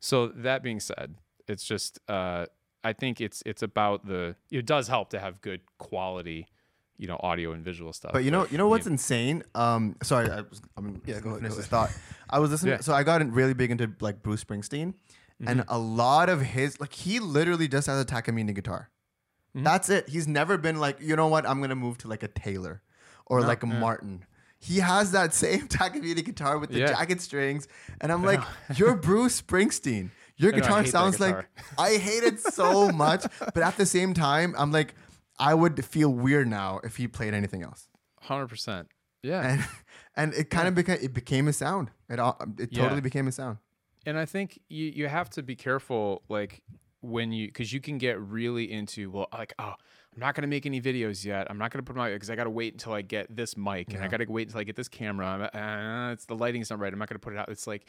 so that being said, it's just uh, I think it's it's about the it does help to have good quality, you know, audio and visual stuff. But you know, you know what's mean, insane? Um, sorry, I was, I'm Yeah, yeah, go go ahead, finish go this thought. I was listening, Yeah. so I got really big into like Bruce Springsteen, and Mm-hmm. a lot of his like he literally just has a Takamine guitar. Mhm. That's it. He's never been like, you know what? I'm gonna move to like a Taylor or No, like a yeah. Martin. He has that same Takamine guitar with the Yeah. jacket strings, and I'm like, you're Bruce Springsteen. Your I know, I guitar sounds like. I hate it so much, but at the same time, I'm like, I would feel weird now if he played anything else hundred percent. Yeah, and and it kind of became it became a sound. It all it Yeah. totally became a sound. and I think you you have to be careful, like when you because you can get really into well, like oh. I'm not gonna make any videos yet. I'm not gonna put my because I gotta wait until I get this mic and I gotta wait until I get this camera. Uh, it's the lighting's not right. I'm not gonna put it out. It's like,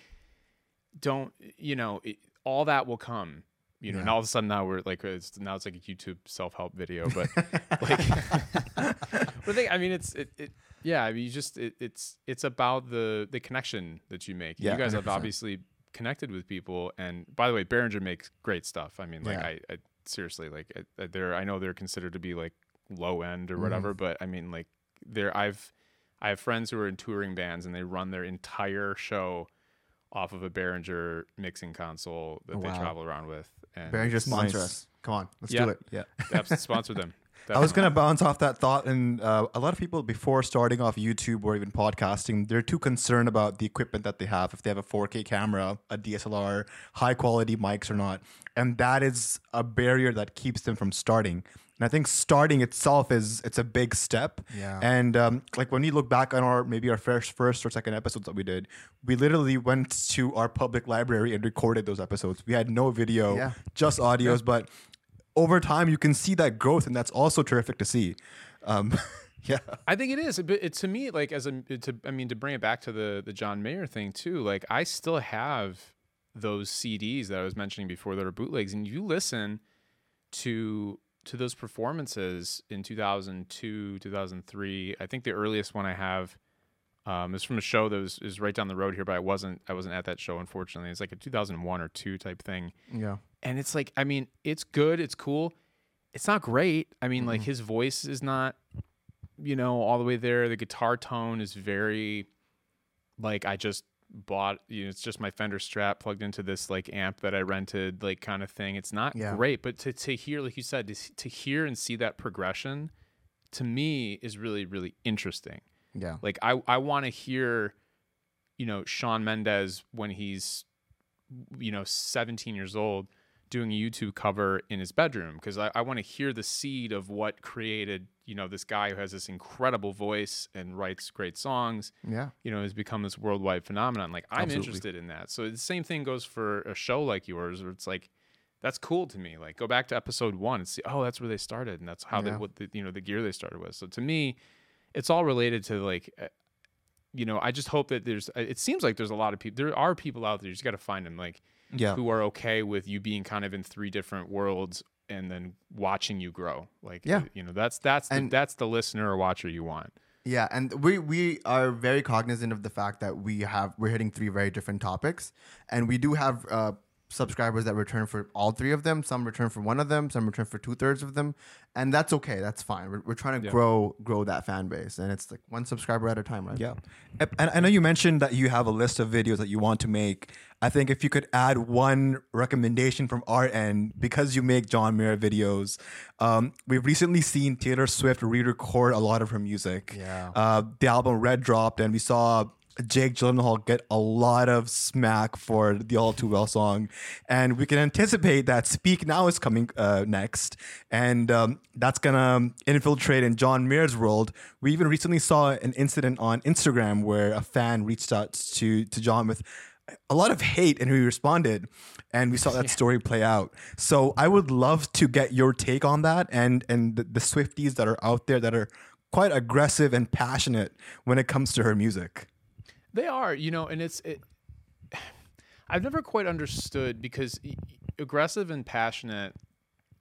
don't you know? It, all that will come. You know, and all of a sudden now we're like it's now it's like a YouTube self help video, but like, but I think I mean it's it, it yeah. I mean you just it, it's it's about the the connection that you make. Yeah, you guys have 100%. obviously connected with people, and by the way, Behringer makes great stuff. I mean, like Yeah. I, I seriously like I- I- they're I know they're considered to be like low end or Mm-hmm. whatever, but I mean like they're I've I have friends who are in touring bands and they run their entire show off of a Behringer mixing console that Oh, they travel around with. And Behringer it's- sponsor us. Come on, let's Yeah. do it. Yeah. Sponsor them. I was gonna bounce off that thought, and uh, a lot of people before starting off YouTube or even podcasting, they're too concerned about the equipment that they have. If they have a 4K camera, a DSLR, high quality mics or not, and that is a barrier that keeps them from starting. And I think starting itself is it's a big step. Yeah. And um, like when you look back on our maybe our first first or second episodes that we did, we literally went to our public library and recorded those episodes. We had no video, Yeah. just audios, but over time you can see that growth, and that's also terrific to see. Um, yeah. I think it is. But it, to me, like as a to I mean to bring it back to the the John Mayer thing too. Like I still have those CDs that I was mentioning before that are bootlegs, and you listen to to those performances in 2002, 2003. I think the earliest one I have um, is from a show that was is right down the road here, but I wasn't I wasn't at that show unfortunately. It's like a 2001 or two type thing. Yeah. and it's like i mean it's good it's cool. It's not great. I mean like his voice is not you know all the way there. The guitar tone is very like i just bought you know it's just my fender strat plugged into this like amp that i rented like kind of thing. It's not Yeah. great but to, to hear like you said to, to hear and see that progression to me is really really interesting Yeah. like I, I want to hear, you know, Shawn Mendes when he's, you know, 17 years old doing a YouTube cover in his bedroom because I, I want to hear the seed of what created, you know, this guy who has this incredible voice and writes great songs, Yeah. you know, has become this worldwide phenomenon. Like I'm Absolutely. interested in that. So the same thing goes for a show like yours where it's like, that's cool to me. Like go back to episode one and see, oh, that's where they started, and that's how they what the you know the gear they started with. So to me, it's all related to like, uh, you know, I just hope that there's. uh, It seems like there's a lot of people. There are people out there. You just got to find them, like Yeah. who are okay with you being kind of in three different worlds and then watching you grow. Like, Yeah. you know, that's that's the, And- that's the listener or watcher you want. Yeah, and we we are very cognizant of the fact that we have we're hitting three very different topics, and we do have uh, subscribers that return for all three of them. Some return for one of them. Some return for two thirds of them, and that's okay. That's fine. We're, we're trying to Yeah. grow grow that fan base, and it's like one subscriber at a time, right? Yeah. And I know you mentioned that you have a list of videos that you want to make. I think if you could add one recommendation from our end, because you make John Mayer videos, um, we've recently seen Taylor Swift re record a lot of her music. Yeah. Uh, the album Red dropped, and we saw Jake Gyllenhaal get a lot of smack for the All Too Well song. And we can anticipate that Speak Now is coming uh, next. And um, that's going to infiltrate in John Mayer's world. We even recently saw an incident on Instagram where a fan reached out to, to John with a lot of hate and he responded. And we saw that story play out. So I would love to get your take on that and, and the, the Swifties that are out there that are quite aggressive and passionate when it comes to her music. They are, you know, and it's it. I've never quite understood because aggressive and passionate,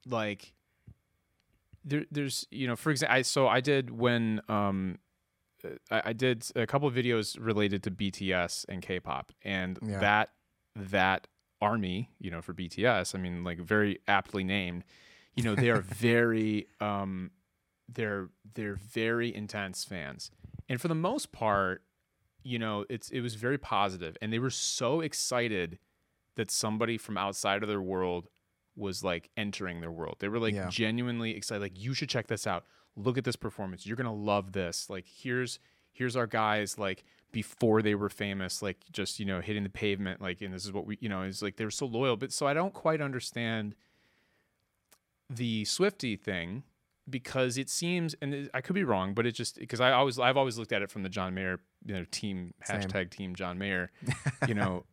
like there, there's, you know, for example, I so I did when um, uh, I, I did a couple of videos related to BTS and K-pop, and Yeah. that that army, you know, for BTS, I mean, like very aptly named, you know, they are very um, they're they're very intense fans, and for the most part you know, it's it was very positive, and they were so excited that somebody from outside of their world was like entering their world. They were like Yeah. genuinely excited. Like, you should check this out. Look at this performance. You're gonna love this. Like, here's here's our guys like before they were famous, like just you know hitting the pavement. Like, and this is what we you know is like they were so loyal. But so I don't quite understand the Swifty thing because it seems, and it- I could be wrong, but it just because I always I've always looked at it from the John Mayer, you know, team Same. hashtag Team John Mayer. you know,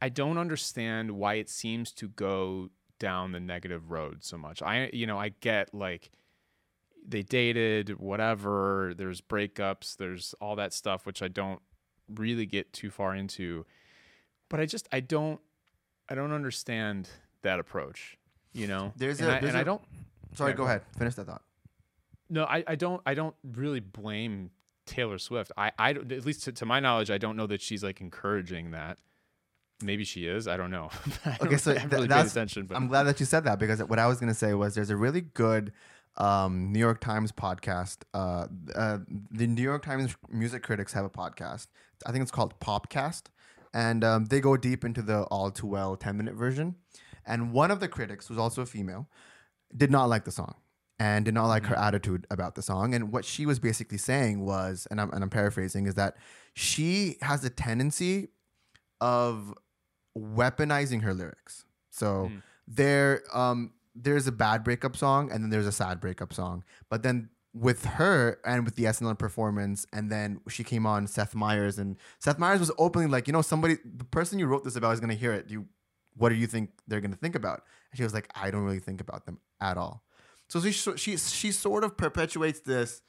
I don't understand why it seems to go down the negative road so much. I you know I get like they dated whatever. There's breakups. There's all that stuff which I don't really get too far into, but I just I don't I don't understand that approach. You know, There's and a- I, there's and I a- don't Sorry, Yeah, go go ahead. Finish that thought. no, I, I don't I don't really blame Taylor Swift. I, I at least to, to my knowledge, I don't know that she's like encouraging that. Maybe she is. I don't know. I Okay, don't- so th- really that's, attention, but. I'm glad that you said that because what I was going to say was there's a really good um, New York Times podcast. Uh, uh, the New York Times music critics have a podcast. I think it's called Popcast. And um, they go deep into the all too well 10 minute version. And one of the critics, who's also a female, did not like the song. and did not like her Mm-hmm. attitude about the song. And what she was basically saying was, and I'm, and I'm paraphrasing, is that she has a tendency of weaponizing her lyrics. So Mm. there, um, there's a bad breakup song, and then there's a sad breakup song. But then with her and with the SNL performance, and then she came on Seth Meyers, and Seth Meyers was openly like, you know, somebody, the person you wrote this about is gonna hear it. Do you, what do you think they're gonna think about? And she was like, I don't really think about them at all. So she she she sort of perpetuates this.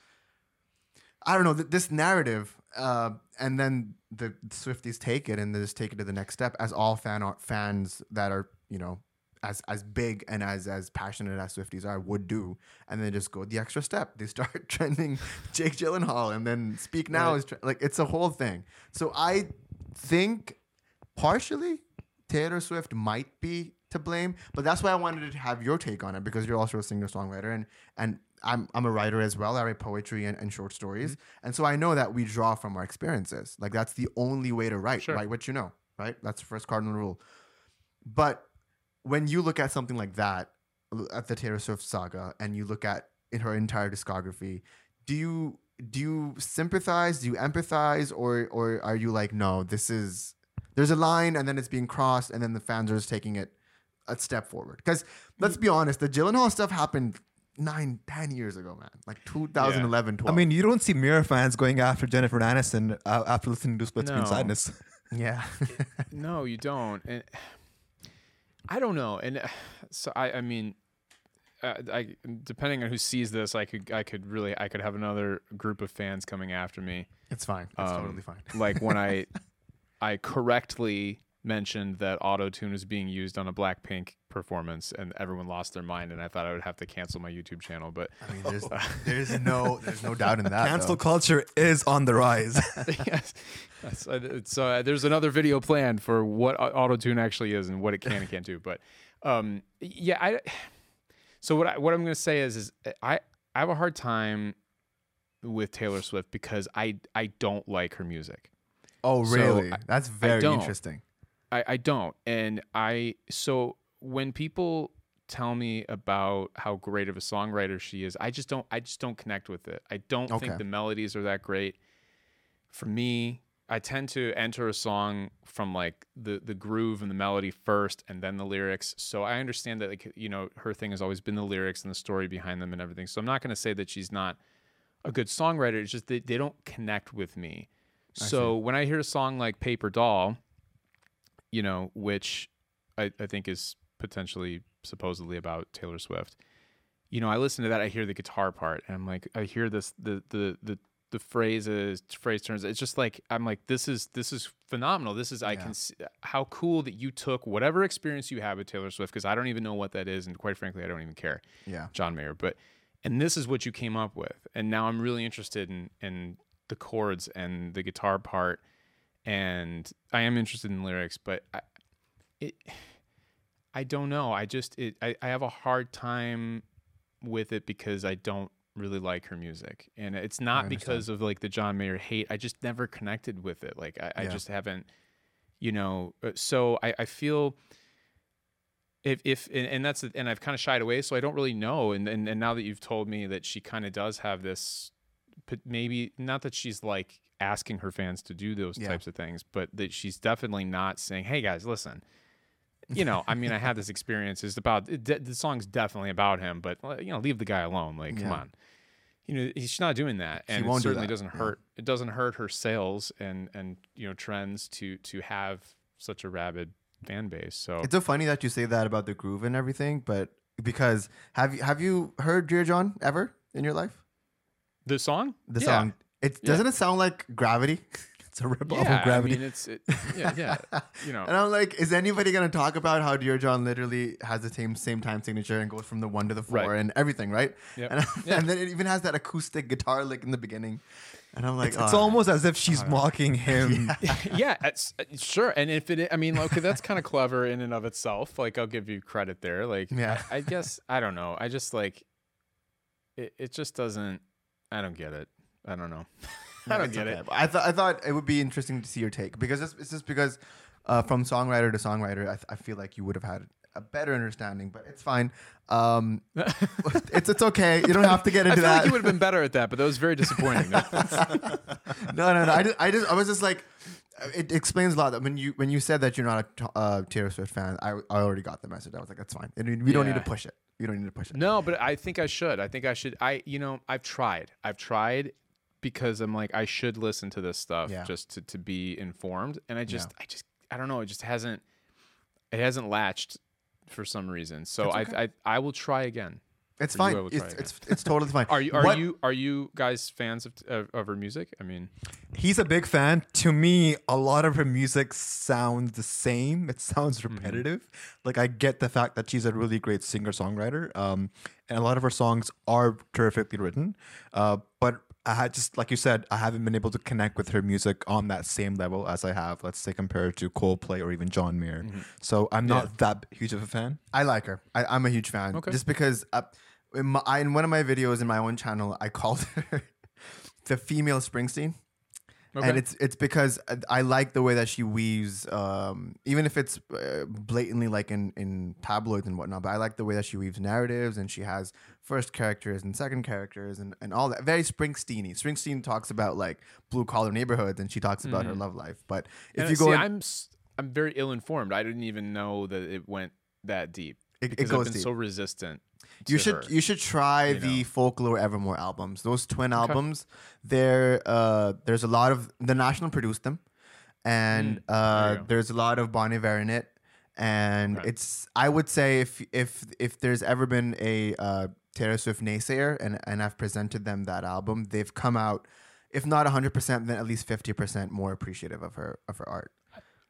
I don't know th- this narrative, uh, and then the Swifties take it and they just take it to the next step, as all fan art fans that are you know as as big and as as passionate as Swifties are would do, and then just go the extra step. They start trending Jake Gyllenhaal, and then Speak Now Right. is tre- like it's a whole thing. So I think partially Taylor Swift might be to blame, but that's why I wanted to have your take on it because you're also a singer songwriter and and I'm I'm a writer as well. I write poetry and, and short stories, Mm-hmm. and so I know that we draw from our experiences. Like that's the only way to write. Sure. Write what you know. Right. That's the first cardinal rule. But when you look at something like that, at the Taylor Swift saga, and you look at in her entire discography, do you do you sympathize? Do you empathize, or or are you like, no, this is there's a line, and then it's being crossed, and then the fans are just taking it a step forward? Because let's be honest, the Gyllenhaal stuff happened nine, ten years ago, man. Like 2011, 12. I mean, you don't see Mayer fans going after Jennifer Aniston uh, after listening to Split Screen No. Sadness. yeah, No, you don't. And I don't know. And uh, so I, I mean, uh, I depending on who sees this, I could, I could really, I could have another group of fans coming after me. it's fine. It's Um, totally fine. Like when I, I correctly mentioned that auto tune was being used on a Blackpink performance, and everyone lost their mind, and I thought I would have to cancel my YouTube channel. But I mean, there's there's no there's no doubt in that. Cancel though. culture is on the rise. yes, that's, uh, uh, there's another video planned for what auto tune actually is and what it can and can't do. But um, yeah, I. So what I, what I'm gonna say is is I I have a hard time with Taylor Swift because I I don't like her music. Oh, So, really? I- That's very don't. interesting. I, I don't. And I so when people tell me about how great of a songwriter she is, I just don't I just don't connect with it. I don't Okay. think the melodies are that great. For me, I tend to enter a song from like the the groove and the melody first and then the lyrics. So I understand that like you know, her thing has always been the lyrics and the story behind them and everything. So I'm not going to say that she's not a good songwriter. It's just that they don't connect with me. So when I hear a song like Paper Doll, you know, which I, I think is potentially supposedly about Taylor Swift. You know, I listen to that, I hear the guitar part, and I'm like, I hear this the the the the phrases, phrase turns. It's just like I'm like, this is this is phenomenal. This is I Yeah. can see how cool that you took whatever experience you have with Taylor Swift because I don't even know what that is, and quite frankly, I don't even care. Yeah. John Mayer, but and this is what you came up with, and now I'm really interested in in the chords and the guitar part, and I am interested in lyrics, but I, it, I don't know. I just it I, I have a hard time with it because I don't really like her music, and it's not because of like the John Mayer hate. I just never connected with it. Like I, I just haven't, you know. uh, So I, I feel if if and, and that's and I've kind of shied away, so I don't really know. And and, and now that you've told me that she kind of does have this, maybe not that she's like asking her fans to do those Yeah. types of things, but that she's definitely not saying, "Hey guys, listen." You know, I mean, I had this experience. It's about it, the song's definitely about him, but uh, you know, leave the guy alone. Like, come on. You know, he's not doing that, and it do certainly that, doesn't yeah. hurt. It doesn't hurt her sales and and you know trends to to have such a rabid fan base. So It's so funny that you say that about the groove and everything, but because have you have you heard Dear John ever in your life? The song, The Yeah. song. It Yeah. doesn't it sound like gravity? it's a rip off of gravity. I mean, it's it, yeah, yeah. You know, And I'm like, is anybody gonna talk about how Dear John literally has the same same time signature and goes from the one to the four Right. and everything, right? Yep. And, Yeah. and then it even has that acoustic guitar lick in the beginning. And I'm like, it's, it's "Ah." almost as if she's mocking him. yeah, it's, uh, sure. And if it, I mean, okay, that's kind of clever in and of itself. Like, I'll give you credit there. Like, Yeah. I, I guess I don't know. I just like it. It just doesn't. I don't get it. I don't know. I don't get okay. it. I thought I thought it would be interesting to see your take because it's, it's just because uh, from songwriter to songwriter, I, th- I feel like you would have had a better understanding, but it's fine. Um, it's it's okay. You don't have to get I into feel that. like you would have been better at that, but that was very disappointing. no, no, no. I just, I just, I was just like, it explains a lot. That when you when you said that you're not a uh, Taylor Swift fan, I, I already got the message. I was like, that's fine. We don't need to push it. We don't need to push it. No, but I think I should. I think I should. I, you know, I've tried. I've tried because I'm like, I should listen to this stuff Yeah. just to, to be informed. And I just, I just, I don't know. It just hasn't, it hasn't latched for some reason. So I, I, I will try again. It's you, I fine. It's, it's it's totally fine. Are you, are What- you, are you guys fans of, of, of her music? I mean, He's a big fan. To me, a lot of her music sounds the same. It sounds repetitive. Like I get the fact that she's a really great singer songwriter, um, and a lot of her songs are terrifically written. Uh, but I had just like you said, I haven't been able to connect with her music on that same level as I have, let's say, compared to Coldplay or even John Mayer. So I'm not that huge of a fan. I like her. I, I'm a huge fan. Okay. Just because uh, in, my, I, in one of my videos in my own channel, I called her the female Springsteen. Okay. And it's it's because I- I like the way that she weaves, um, even if it's uh, blatantly like in, in tabloids and whatnot. But I like the way that she weaves narratives, and she has first characters and second characters, and, and all that. Very Springsteeny. Springsteen talks about like blue collar neighborhoods, and she talks about her love life. But if and you see, go, in- I'm, I'm very ill informed. I didn't even know that it went that deep. It- because I've been deep. so resistant. You should her. you should try you the know. folklore evermore albums those twin albums there uh there's a lot of the national produced them and Mm, uh go. there's a lot of Bon Iver in it and Okay. it's i would say if if if there's ever been a uh Taylor Swift naysayer and and I've presented them that album they've come out if not 100% then at least 50% more appreciative of her of her art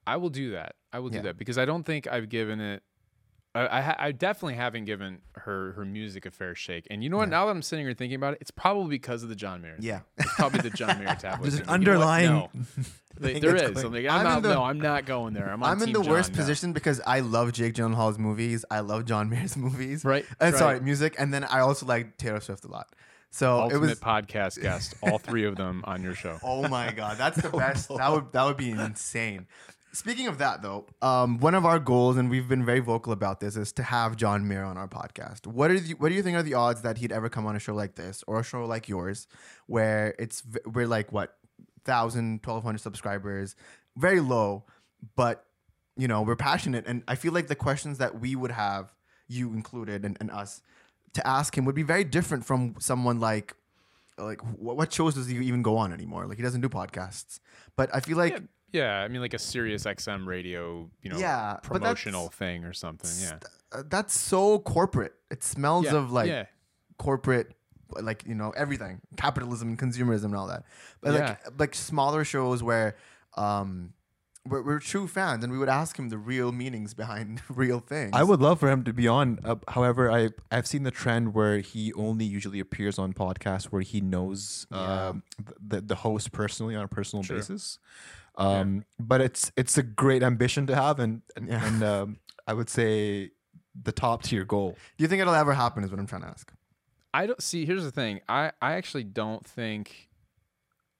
I will do that. I will Yeah. do that because I don't think I've given it. I, I, I definitely haven't given her her music a fair shake. And you know what? Now that I'm sitting here thinking about it, it's probably because of the John Mayer. yeah It's probably the John Mayer tablet. There's an thing. You know underlying No. There is. I'm like, I'm, I'm not. the- no, I'm not going there. I'm, I'm in the worst John, no. position because I love Jake Gyllenhaal's movies. I love John Mayer's movies. Right, Uh, right. Sorry, music, and then I also like Taylor Swift a lot. So Ultimate it was. podcast guest, all three of them on your show. Oh my god, that's the best. That would that would be insane. Speaking of that, though, um, one of our goals, and we've been very vocal about this, is to have John Mayer on our podcast. What are the, what do you think are the odds that he'd ever come on a show like this or a show like yours, where it's we're like what 1,000, 1,200 subscribers, very low, but you know we're passionate, and I feel like the questions that we would have, you included, and, and us, to ask him would be very different from someone like like what, shows does he even go on anymore? Like he doesn't do podcasts, but I feel like Yeah, yeah, I mean, like a Sirius XM radio, you know, Yeah, promotional thing or something. Yeah. uh, that's so corporate. It smells yeah. of like yeah. corporate, like you know everything, capitalism and consumerism and all that. But like like smaller shows where um we're, we're true fans and we would ask him the real meanings behind real things. I would love for him to be on. Uh, however, I I've seen the trend where he only usually appears on podcasts where he knows um, the the host personally on a personal Sure. basis. Um, But it's it's a great ambition to have, and and, Yeah. and um, I would say the top tier goal. Do you think it'll ever happen? Is what I'm trying to ask. I don't see. Here's the thing. I I actually don't think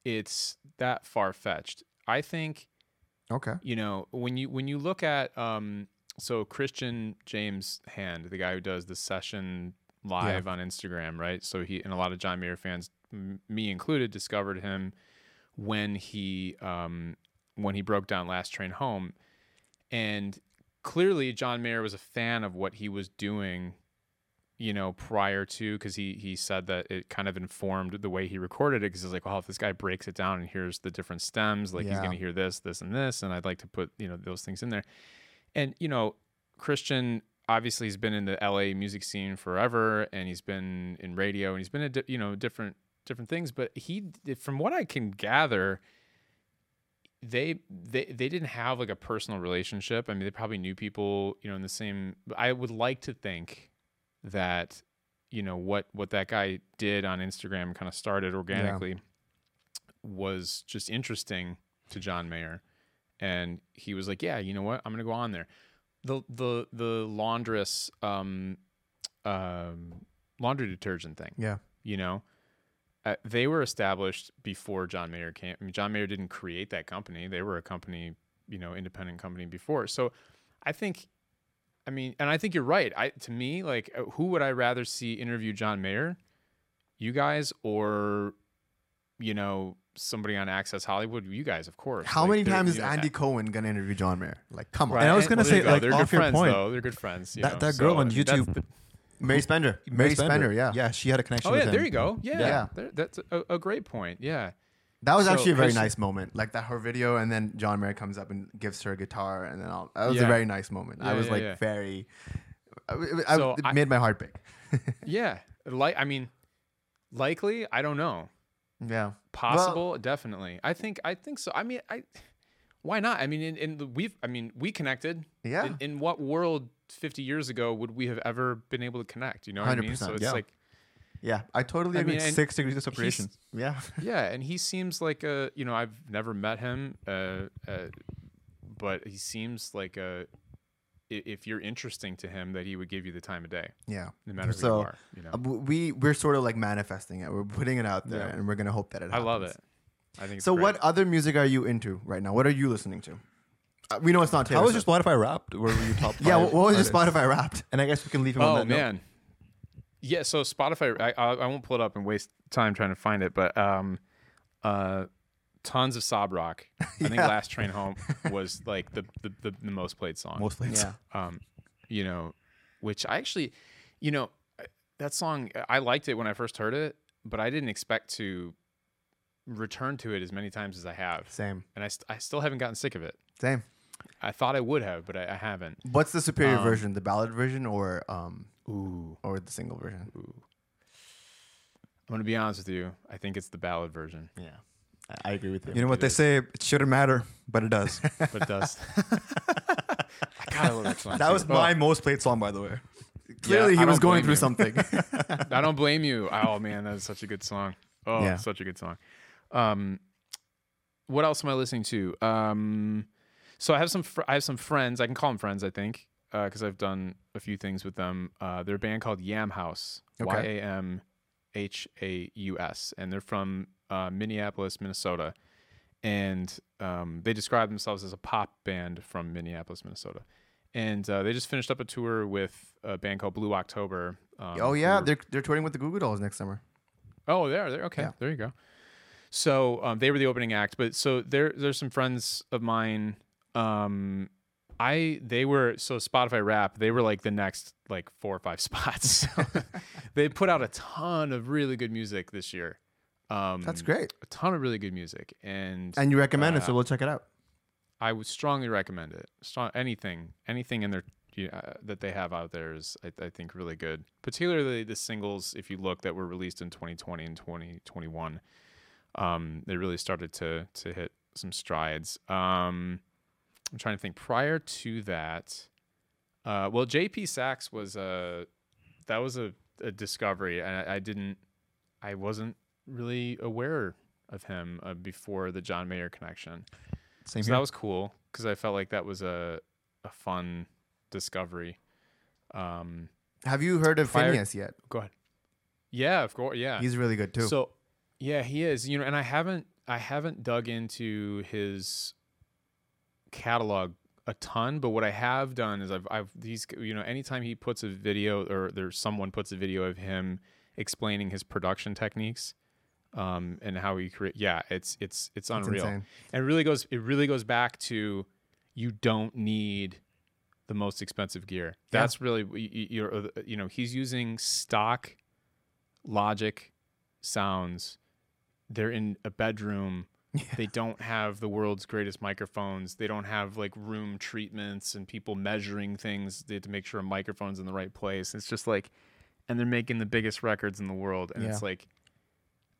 it's that far fetched. I think Okay. you know when you when you look at um so Christian James Hand, the guy who does the session live on Instagram, right? So he and a lot of John Mayer fans, m- me included, discovered him when he um when he broke down Last Train Home, and clearly John Mayer was a fan of what he was doing you know, prior to, because he he said that it kind of informed the way he recorded it. Because he's like, well, if this guy breaks it down and hears the different stems, like he's gonna hear this, this, and this, and I'd like to put you know those things in there. And you know, Christian obviously he's been in the LA music scene forever, and he's been in radio, and he's been in di- you know different different things. But he, from what I can gather, they they they didn't have like a personal relationship. I mean, they probably knew people, you know, in the same. I would like to think that you know what what that guy did on Instagram kind of started organically was just interesting to John Mayer, and he was like, "Yeah, you know what? I'm gonna go on there." The the the laundress um um laundry detergent thing Yeah. you know uh, they were established before john mayer came I mean, john mayer didn't create that company they were a company you know independent company before so i think I mean, and I think you're right. I to me, like, uh, who would I rather see interview John Mayer? You guys or, you know, somebody on Access Hollywood? You guys, of course. How Like, many times is you know, Andy Cohen gonna interview John Mayer? Like, come on. Right. And I was gonna there you say, go. like, they're off good your friends, point, though. They're good friends. you that- know, that girl so, on I mean, YouTube, the- Mary Spender. Mary Spender. Yeah. yeah, she had a connection. Oh yeah, with there you go. Yeah, Yeah. there- that's a, a great point. Yeah, That was So, actually a very has she- nice moment. Like that her video, and then John Mayer comes up and gives her a guitar, and then all, that was a very nice moment. I was yeah, like yeah. very. I, I- So it I- made my heart big. yeah. Like, I mean, likely, I don't know. Yeah. Possible, definitely. I think, I think so. I mean, I. Why not? I mean, in, in the, we've, I mean, we connected. Yeah. In, in what world 50 years ago would we have ever been able to connect? You know what I mean? So it's yeah. like, Yeah. I totally I agree. mean, Six degrees of separation. yeah. yeah, and he seems like a, you know, I've never met him, uh, uh, but he seems like a, if you're interesting to him, that he would give you the time of day, Yeah. no matter who So, you are. You know, Uh, we we're sort of like manifesting it. We're putting it out there, Yeah. and we're gonna hope that it. I love it. I think. It's So, great. what other music are you into right now? What are you listening to? Uh, we know it's not Taylor. How was your Swift. Spotify Wrapped? Where were you top? Yeah. five What, what was artists? your Spotify Wrapped? And I guess we can leave him on Oh that note. man. Yeah, so Spotify. I, I I won't pull it up and waste time trying to find it, but um, uh, tons of sob rock. I think Yeah. "Last Train Home" was like the the, the, the most played song. Most plays. Yeah. um, you know, which I actually, you know, that song I liked it when I first heard it, but I didn't expect to return to it as many times as I have, Same. and I st- I still haven't gotten sick of it. Same. I thought I would have, but I, I haven't. What's the superior Um, version? The ballad version or um Ooh. or the single version? Ooh. I'm gonna be honest with you. I think it's the ballad version, Yeah. I, I agree with you. You know what It they is. say? It shouldn't matter, but it does. but it does. God, I love that that too. was Oh, my most played song, by the way. Clearly, I he was going through you. something. I don't blame you. Oh man, that is such a good song. Oh, Yeah. such a good song. Um, what else am I listening to? Um, so I have some fr- I have some friends. I can call them friends. I think because I've done a few things with them. Uh, they're a band called Yam Haus. Okay. Y A M H A U S, and they're from uh, Minneapolis, Minnesota. And um, they describe themselves as a pop band from Minneapolis, Minnesota. And uh, they just finished up a tour with a band called Blue October. Um, oh yeah, they're they're touring with the Goo Goo Dolls next summer. Oh, there, there. Okay, Yeah. there you go. So um, they were the opening act, but so there, there's some friends of mine. Um, I they were so Spotify Wrap. They were like the next like four or five spots. they put out a ton of really good music this year. Um, That's great. A ton of really good music, and And you recommend it, uh, so we'll check it out. I would strongly recommend it. Strong, anything, anything in their uh, that they have out there is, I, I think, really good. Particularly the singles, if you look, that were released in 2020 and 2021, um, they really started to to hit some strides. Um, I'm trying to think. Prior to that, uh, well, J.P. Saxe was a that was a, a discovery, and I, I didn't, I wasn't really aware of him uh, before the John Mayer connection. Same So here. that was cool because I felt like that was a a fun discovery. Um, Have you heard of prior- Finneas yet? go ahead. Yeah, of course. Yeah. He's really good too. So yeah, he is. You know, and I haven't I haven't dug into his catalog a ton, but what I have done is I've I've these you know anytime he puts a video or there's someone puts a video of him explaining his production techniques um and how he create yeah it's it's it's unreal. and it really goes it really goes back to you don't need the most expensive gear. Yeah. that's really y- y- you're uh, you know he's using stock logic sounds. They're in a bedroom they don't have the world's greatest microphones they don't have like room treatments and people measuring things they have to make sure a microphone's in the right place it's just like and they're making the biggest records in the world and it's like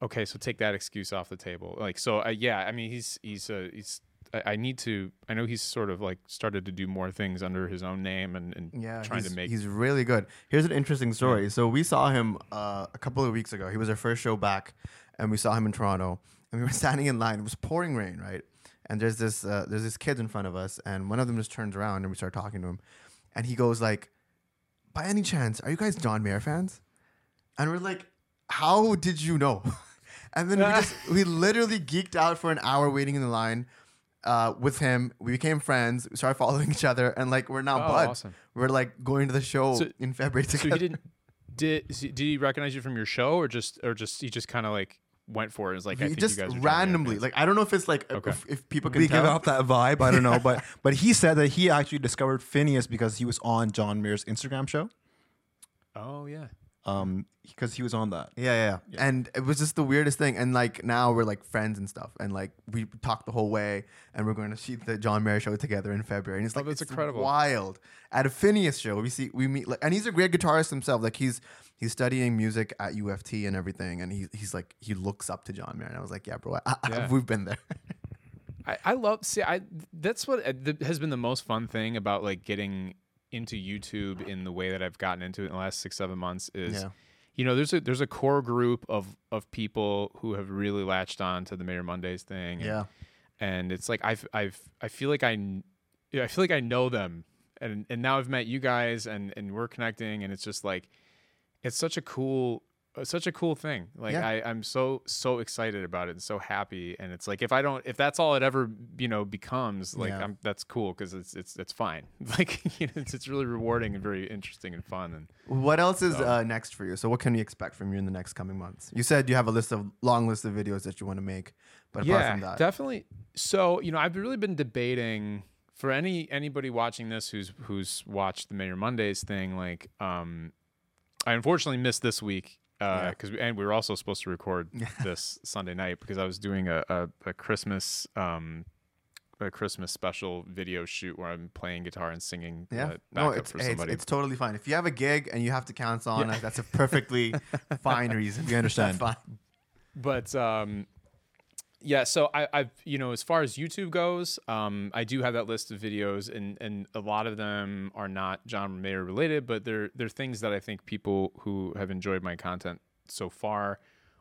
okay so take that excuse off the table like so uh, yeah i mean he's he's uh, he's I, I need to i know he's sort of like started to do more things under his own name and, and Yeah, trying to make he's really good. Here's an interesting story. So we saw him uh, a couple of weeks ago. He was our first show back, and we saw him in Toronto. And we were standing in line. It was pouring rain, right? And there's this uh, there's this kid in front of us, and one of them just turns around, and we start talking to him, and he goes like, "By any chance, are you guys John Mayer fans?" And we're like, "How did you know?" and then we just we literally geeked out for an hour waiting in the line. Uh, with him, we became friends. We started following each other, and like we're now Oh, buds. awesome. we're like going to the show So- in February So he didn't did did he recognize you from your show or just or just he just kind of like went for it? It's like I think just you guys are randomly, like I don't know if it's like Okay. if, if people can we tell. give off that vibe. I don't know, but but he said that he actually discovered Finneas because he was on John Mayer's Instagram show. oh yeah. Um, because he was on that. Yeah, yeah, yeah. And it was just the weirdest thing. And like now we're like friends and stuff. And like we talked the whole way and we're going to see the John Mayer show together in February. And it's Oh, like that's it's incredible. wild. At a Finneas show, we see we meet like and he's a great guitarist himself. Like he's he's studying music at UFT and everything. And he, he's like he looks up to John Mayer. And I was like, yeah, bro, I, I- we've been there. I, I love see I that's what uh, th- has been the most fun thing about like getting into YouTube in the way that I've gotten into it in the last six seven months is Yeah. you know there's a there's a core group of of people who have really latched on to the Mayer Mondays thing and, yeah. and it's like I've I've I feel like I I feel like I know them and and now I've met you guys and and we're connecting and it's just like it's such a cool such a cool thing like Yeah. I I'm so so excited about it and so happy and it's like if I don't if that's all it ever you know becomes like Yeah. I'm that's cool because it's it's it's fine like you know, it's it's really rewarding and very interesting and fun and What else is So- uh, next for you? So what can we expect from you in the next coming months? You said you have a list of long list of videos that you want to make, but apart yeah, from that, definitely. So you know, I've really been debating for any anybody watching this who's who's watched the Mayer Mondays thing. Like, um, I unfortunately missed this week Yeah. because we, and we were also supposed to record this Sunday night because I was doing a a, a Christmas um a Christmas special video shoot where I'm playing guitar and singing Yeah. uh, no, it's, hey, it's it's totally fine. If you have a gig and you have to cancel on it, that's a perfectly fine reason. We understand. Fine. but um yeah so I, i've you know as far as youtube goes um i do have that list of videos and and a lot of them are not john mayer related but they're they're things that i think people who have enjoyed my content so far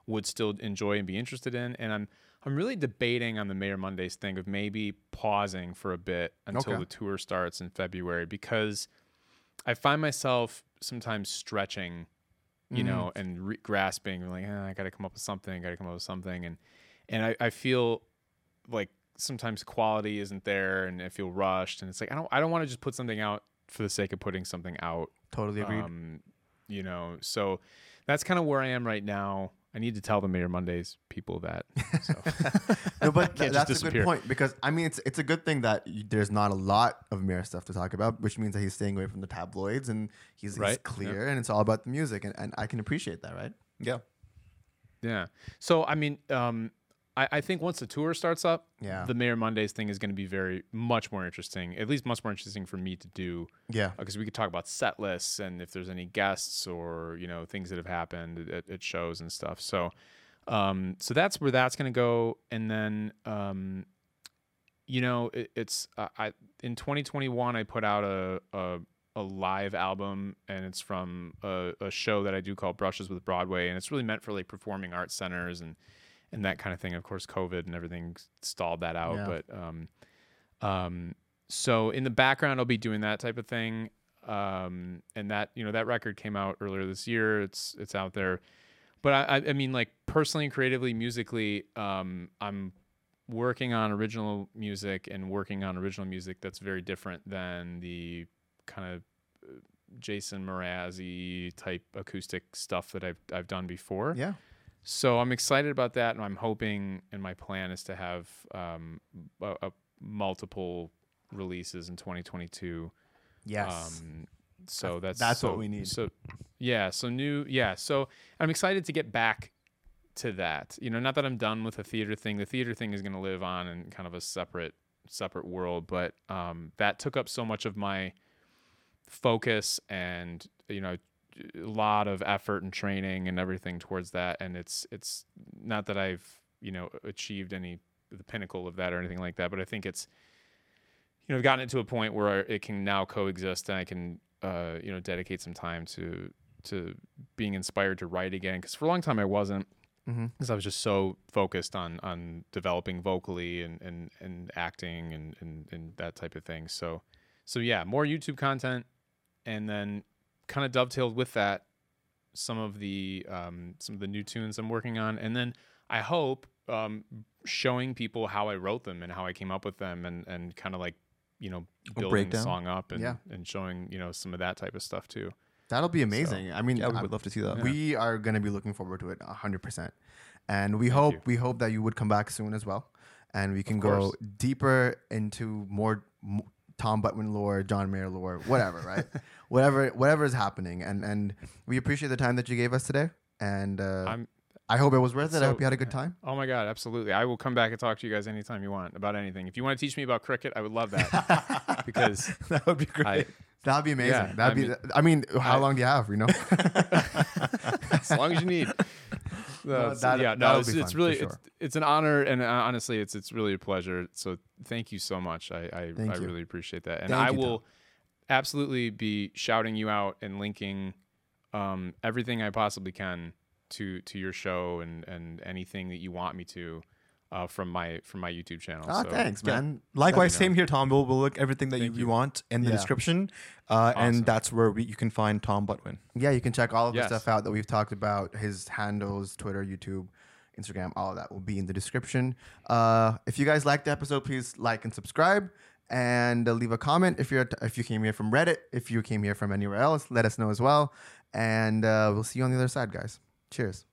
would still enjoy and be interested in. And i'm i'm really debating on the mayer mondays thing of maybe pausing for a bit until Okay. the tour starts in february because i find myself sometimes stretching you know, and re- grasping, like, "Ah, I got to come up with something, got to come up with something, and and I, I feel like sometimes quality isn't there, and I feel rushed, and it's like I don't I don't want to just put something out for the sake of putting something out, Totally agreed. um, you know. So that's kind of where I am right now. I need to tell the Mayer Mondays people that. So. no, but th- Can't that's a good point because I mean it's it's a good thing that y there's not a lot of Mayer stuff to talk about, which means that he's staying away from the tabloids and he's, he's Right, yeah. clear and it's all about the music and, and I can appreciate that, right? Yeah. Yeah. So I mean, um, I, I think once the tour starts up, Yeah. the Mayer Mondays thing is going to be very much more interesting. At least much more interesting for me to do. Yeah. because we could talk about set lists and if there's any guests or you know things that have happened at, at shows and stuff. So, um, so that's where that's gonna go. And then, um, you know, it, it's uh, I in 2021 I put out a a, a live album and it's from a, a show that I do called Brushes with Broadway and it's really meant for like performing arts centers and and that kind of thing. Of course, COVID and everything stalled that out, Yeah. but um, um, so in the background, I'll be doing that type of thing. Um, and that you know that record came out earlier this year. It's it's out there, but I I- mean like personally, and creatively, musically, um, I'm working on original music and working on original music that's very different than the kind of uh, Jason Mrazzi type acoustic stuff that I've I've done before. Yeah. So I'm excited about that, and I'm hoping, and my plan is to have um, a, a multiple releases in 2022. Yes. Um, so that's that's what so- we need. So yeah, so new yeah. So I'm excited to get back to that. You know, not that I'm done with the theater thing. The theater thing is going to live on in kind of a separate separate world, but um, that took up so much of my focus and you know a lot of effort and training and everything towards that and it's it's not that I've you know achieved any the pinnacle of that or anything like that but I think it's you know I've gotten it to a point where it can now coexist and I can uh you know dedicate some time to to being inspired to write again because for a long time I wasn't mm-hmm. because I was just so focused on on developing vocally and and, and acting and, and and that type of thing. So so yeah, more YouTube content, and then kind of dovetailed with that some of the um, some of the new tunes I'm working on, and then I hope um, showing people how I wrote them and how I came up with them, and and kind of like you know building the song up and Yeah. and showing you know some of that type of stuff too. That'll be amazing. I mean, Yeah, we I- would love to see that. we are going to be looking forward to it 100%. And we hope you. we hope that you would come back soon as well. And we can go deeper into more m- Tom Butwin lore, John Mayer lore, whatever, right? whatever whatever is happening. And and we appreciate the time that you gave us today. And uh, I'm I hope it was worth it. I hope you had a good time. oh my god, absolutely. I will come back and talk to you guys anytime you want about anything. If you want to teach me about cricket, I would love that because that would be great. I, That'd be amazing. Yeah, That'd I be. mean- I mean, how I- long do you have? You know. as long as you need. No, that- yeah, no, it's, it's really sure. it's, it's an honor, and uh, honestly, it's it's really a pleasure. So thank you so much. I I, I really appreciate that, and Thank I you, Tom. will absolutely be shouting you out and linking um, everything I possibly can to to your show and and anything that you want me to uh, from my from my YouTube channel. Ah, so, thanks, yeah. man. Likewise, Let me know. same here, Tom. We'll, we'll look everything that you, you you. want in the Yeah. description, uh, Awesome. and that's where we, you can find Tom Butwin. Yeah, you can check all of Yes. the stuff out that we've talked about. His handles, Twitter, YouTube, Instagram, all of that will be in the description. Uh, if you guys liked the episode, please like and subscribe, and uh, leave a comment if you're if you came here from Reddit. If you came here from anywhere else, let us know as well. And uh, we'll see you on the other side, guys. Cheers.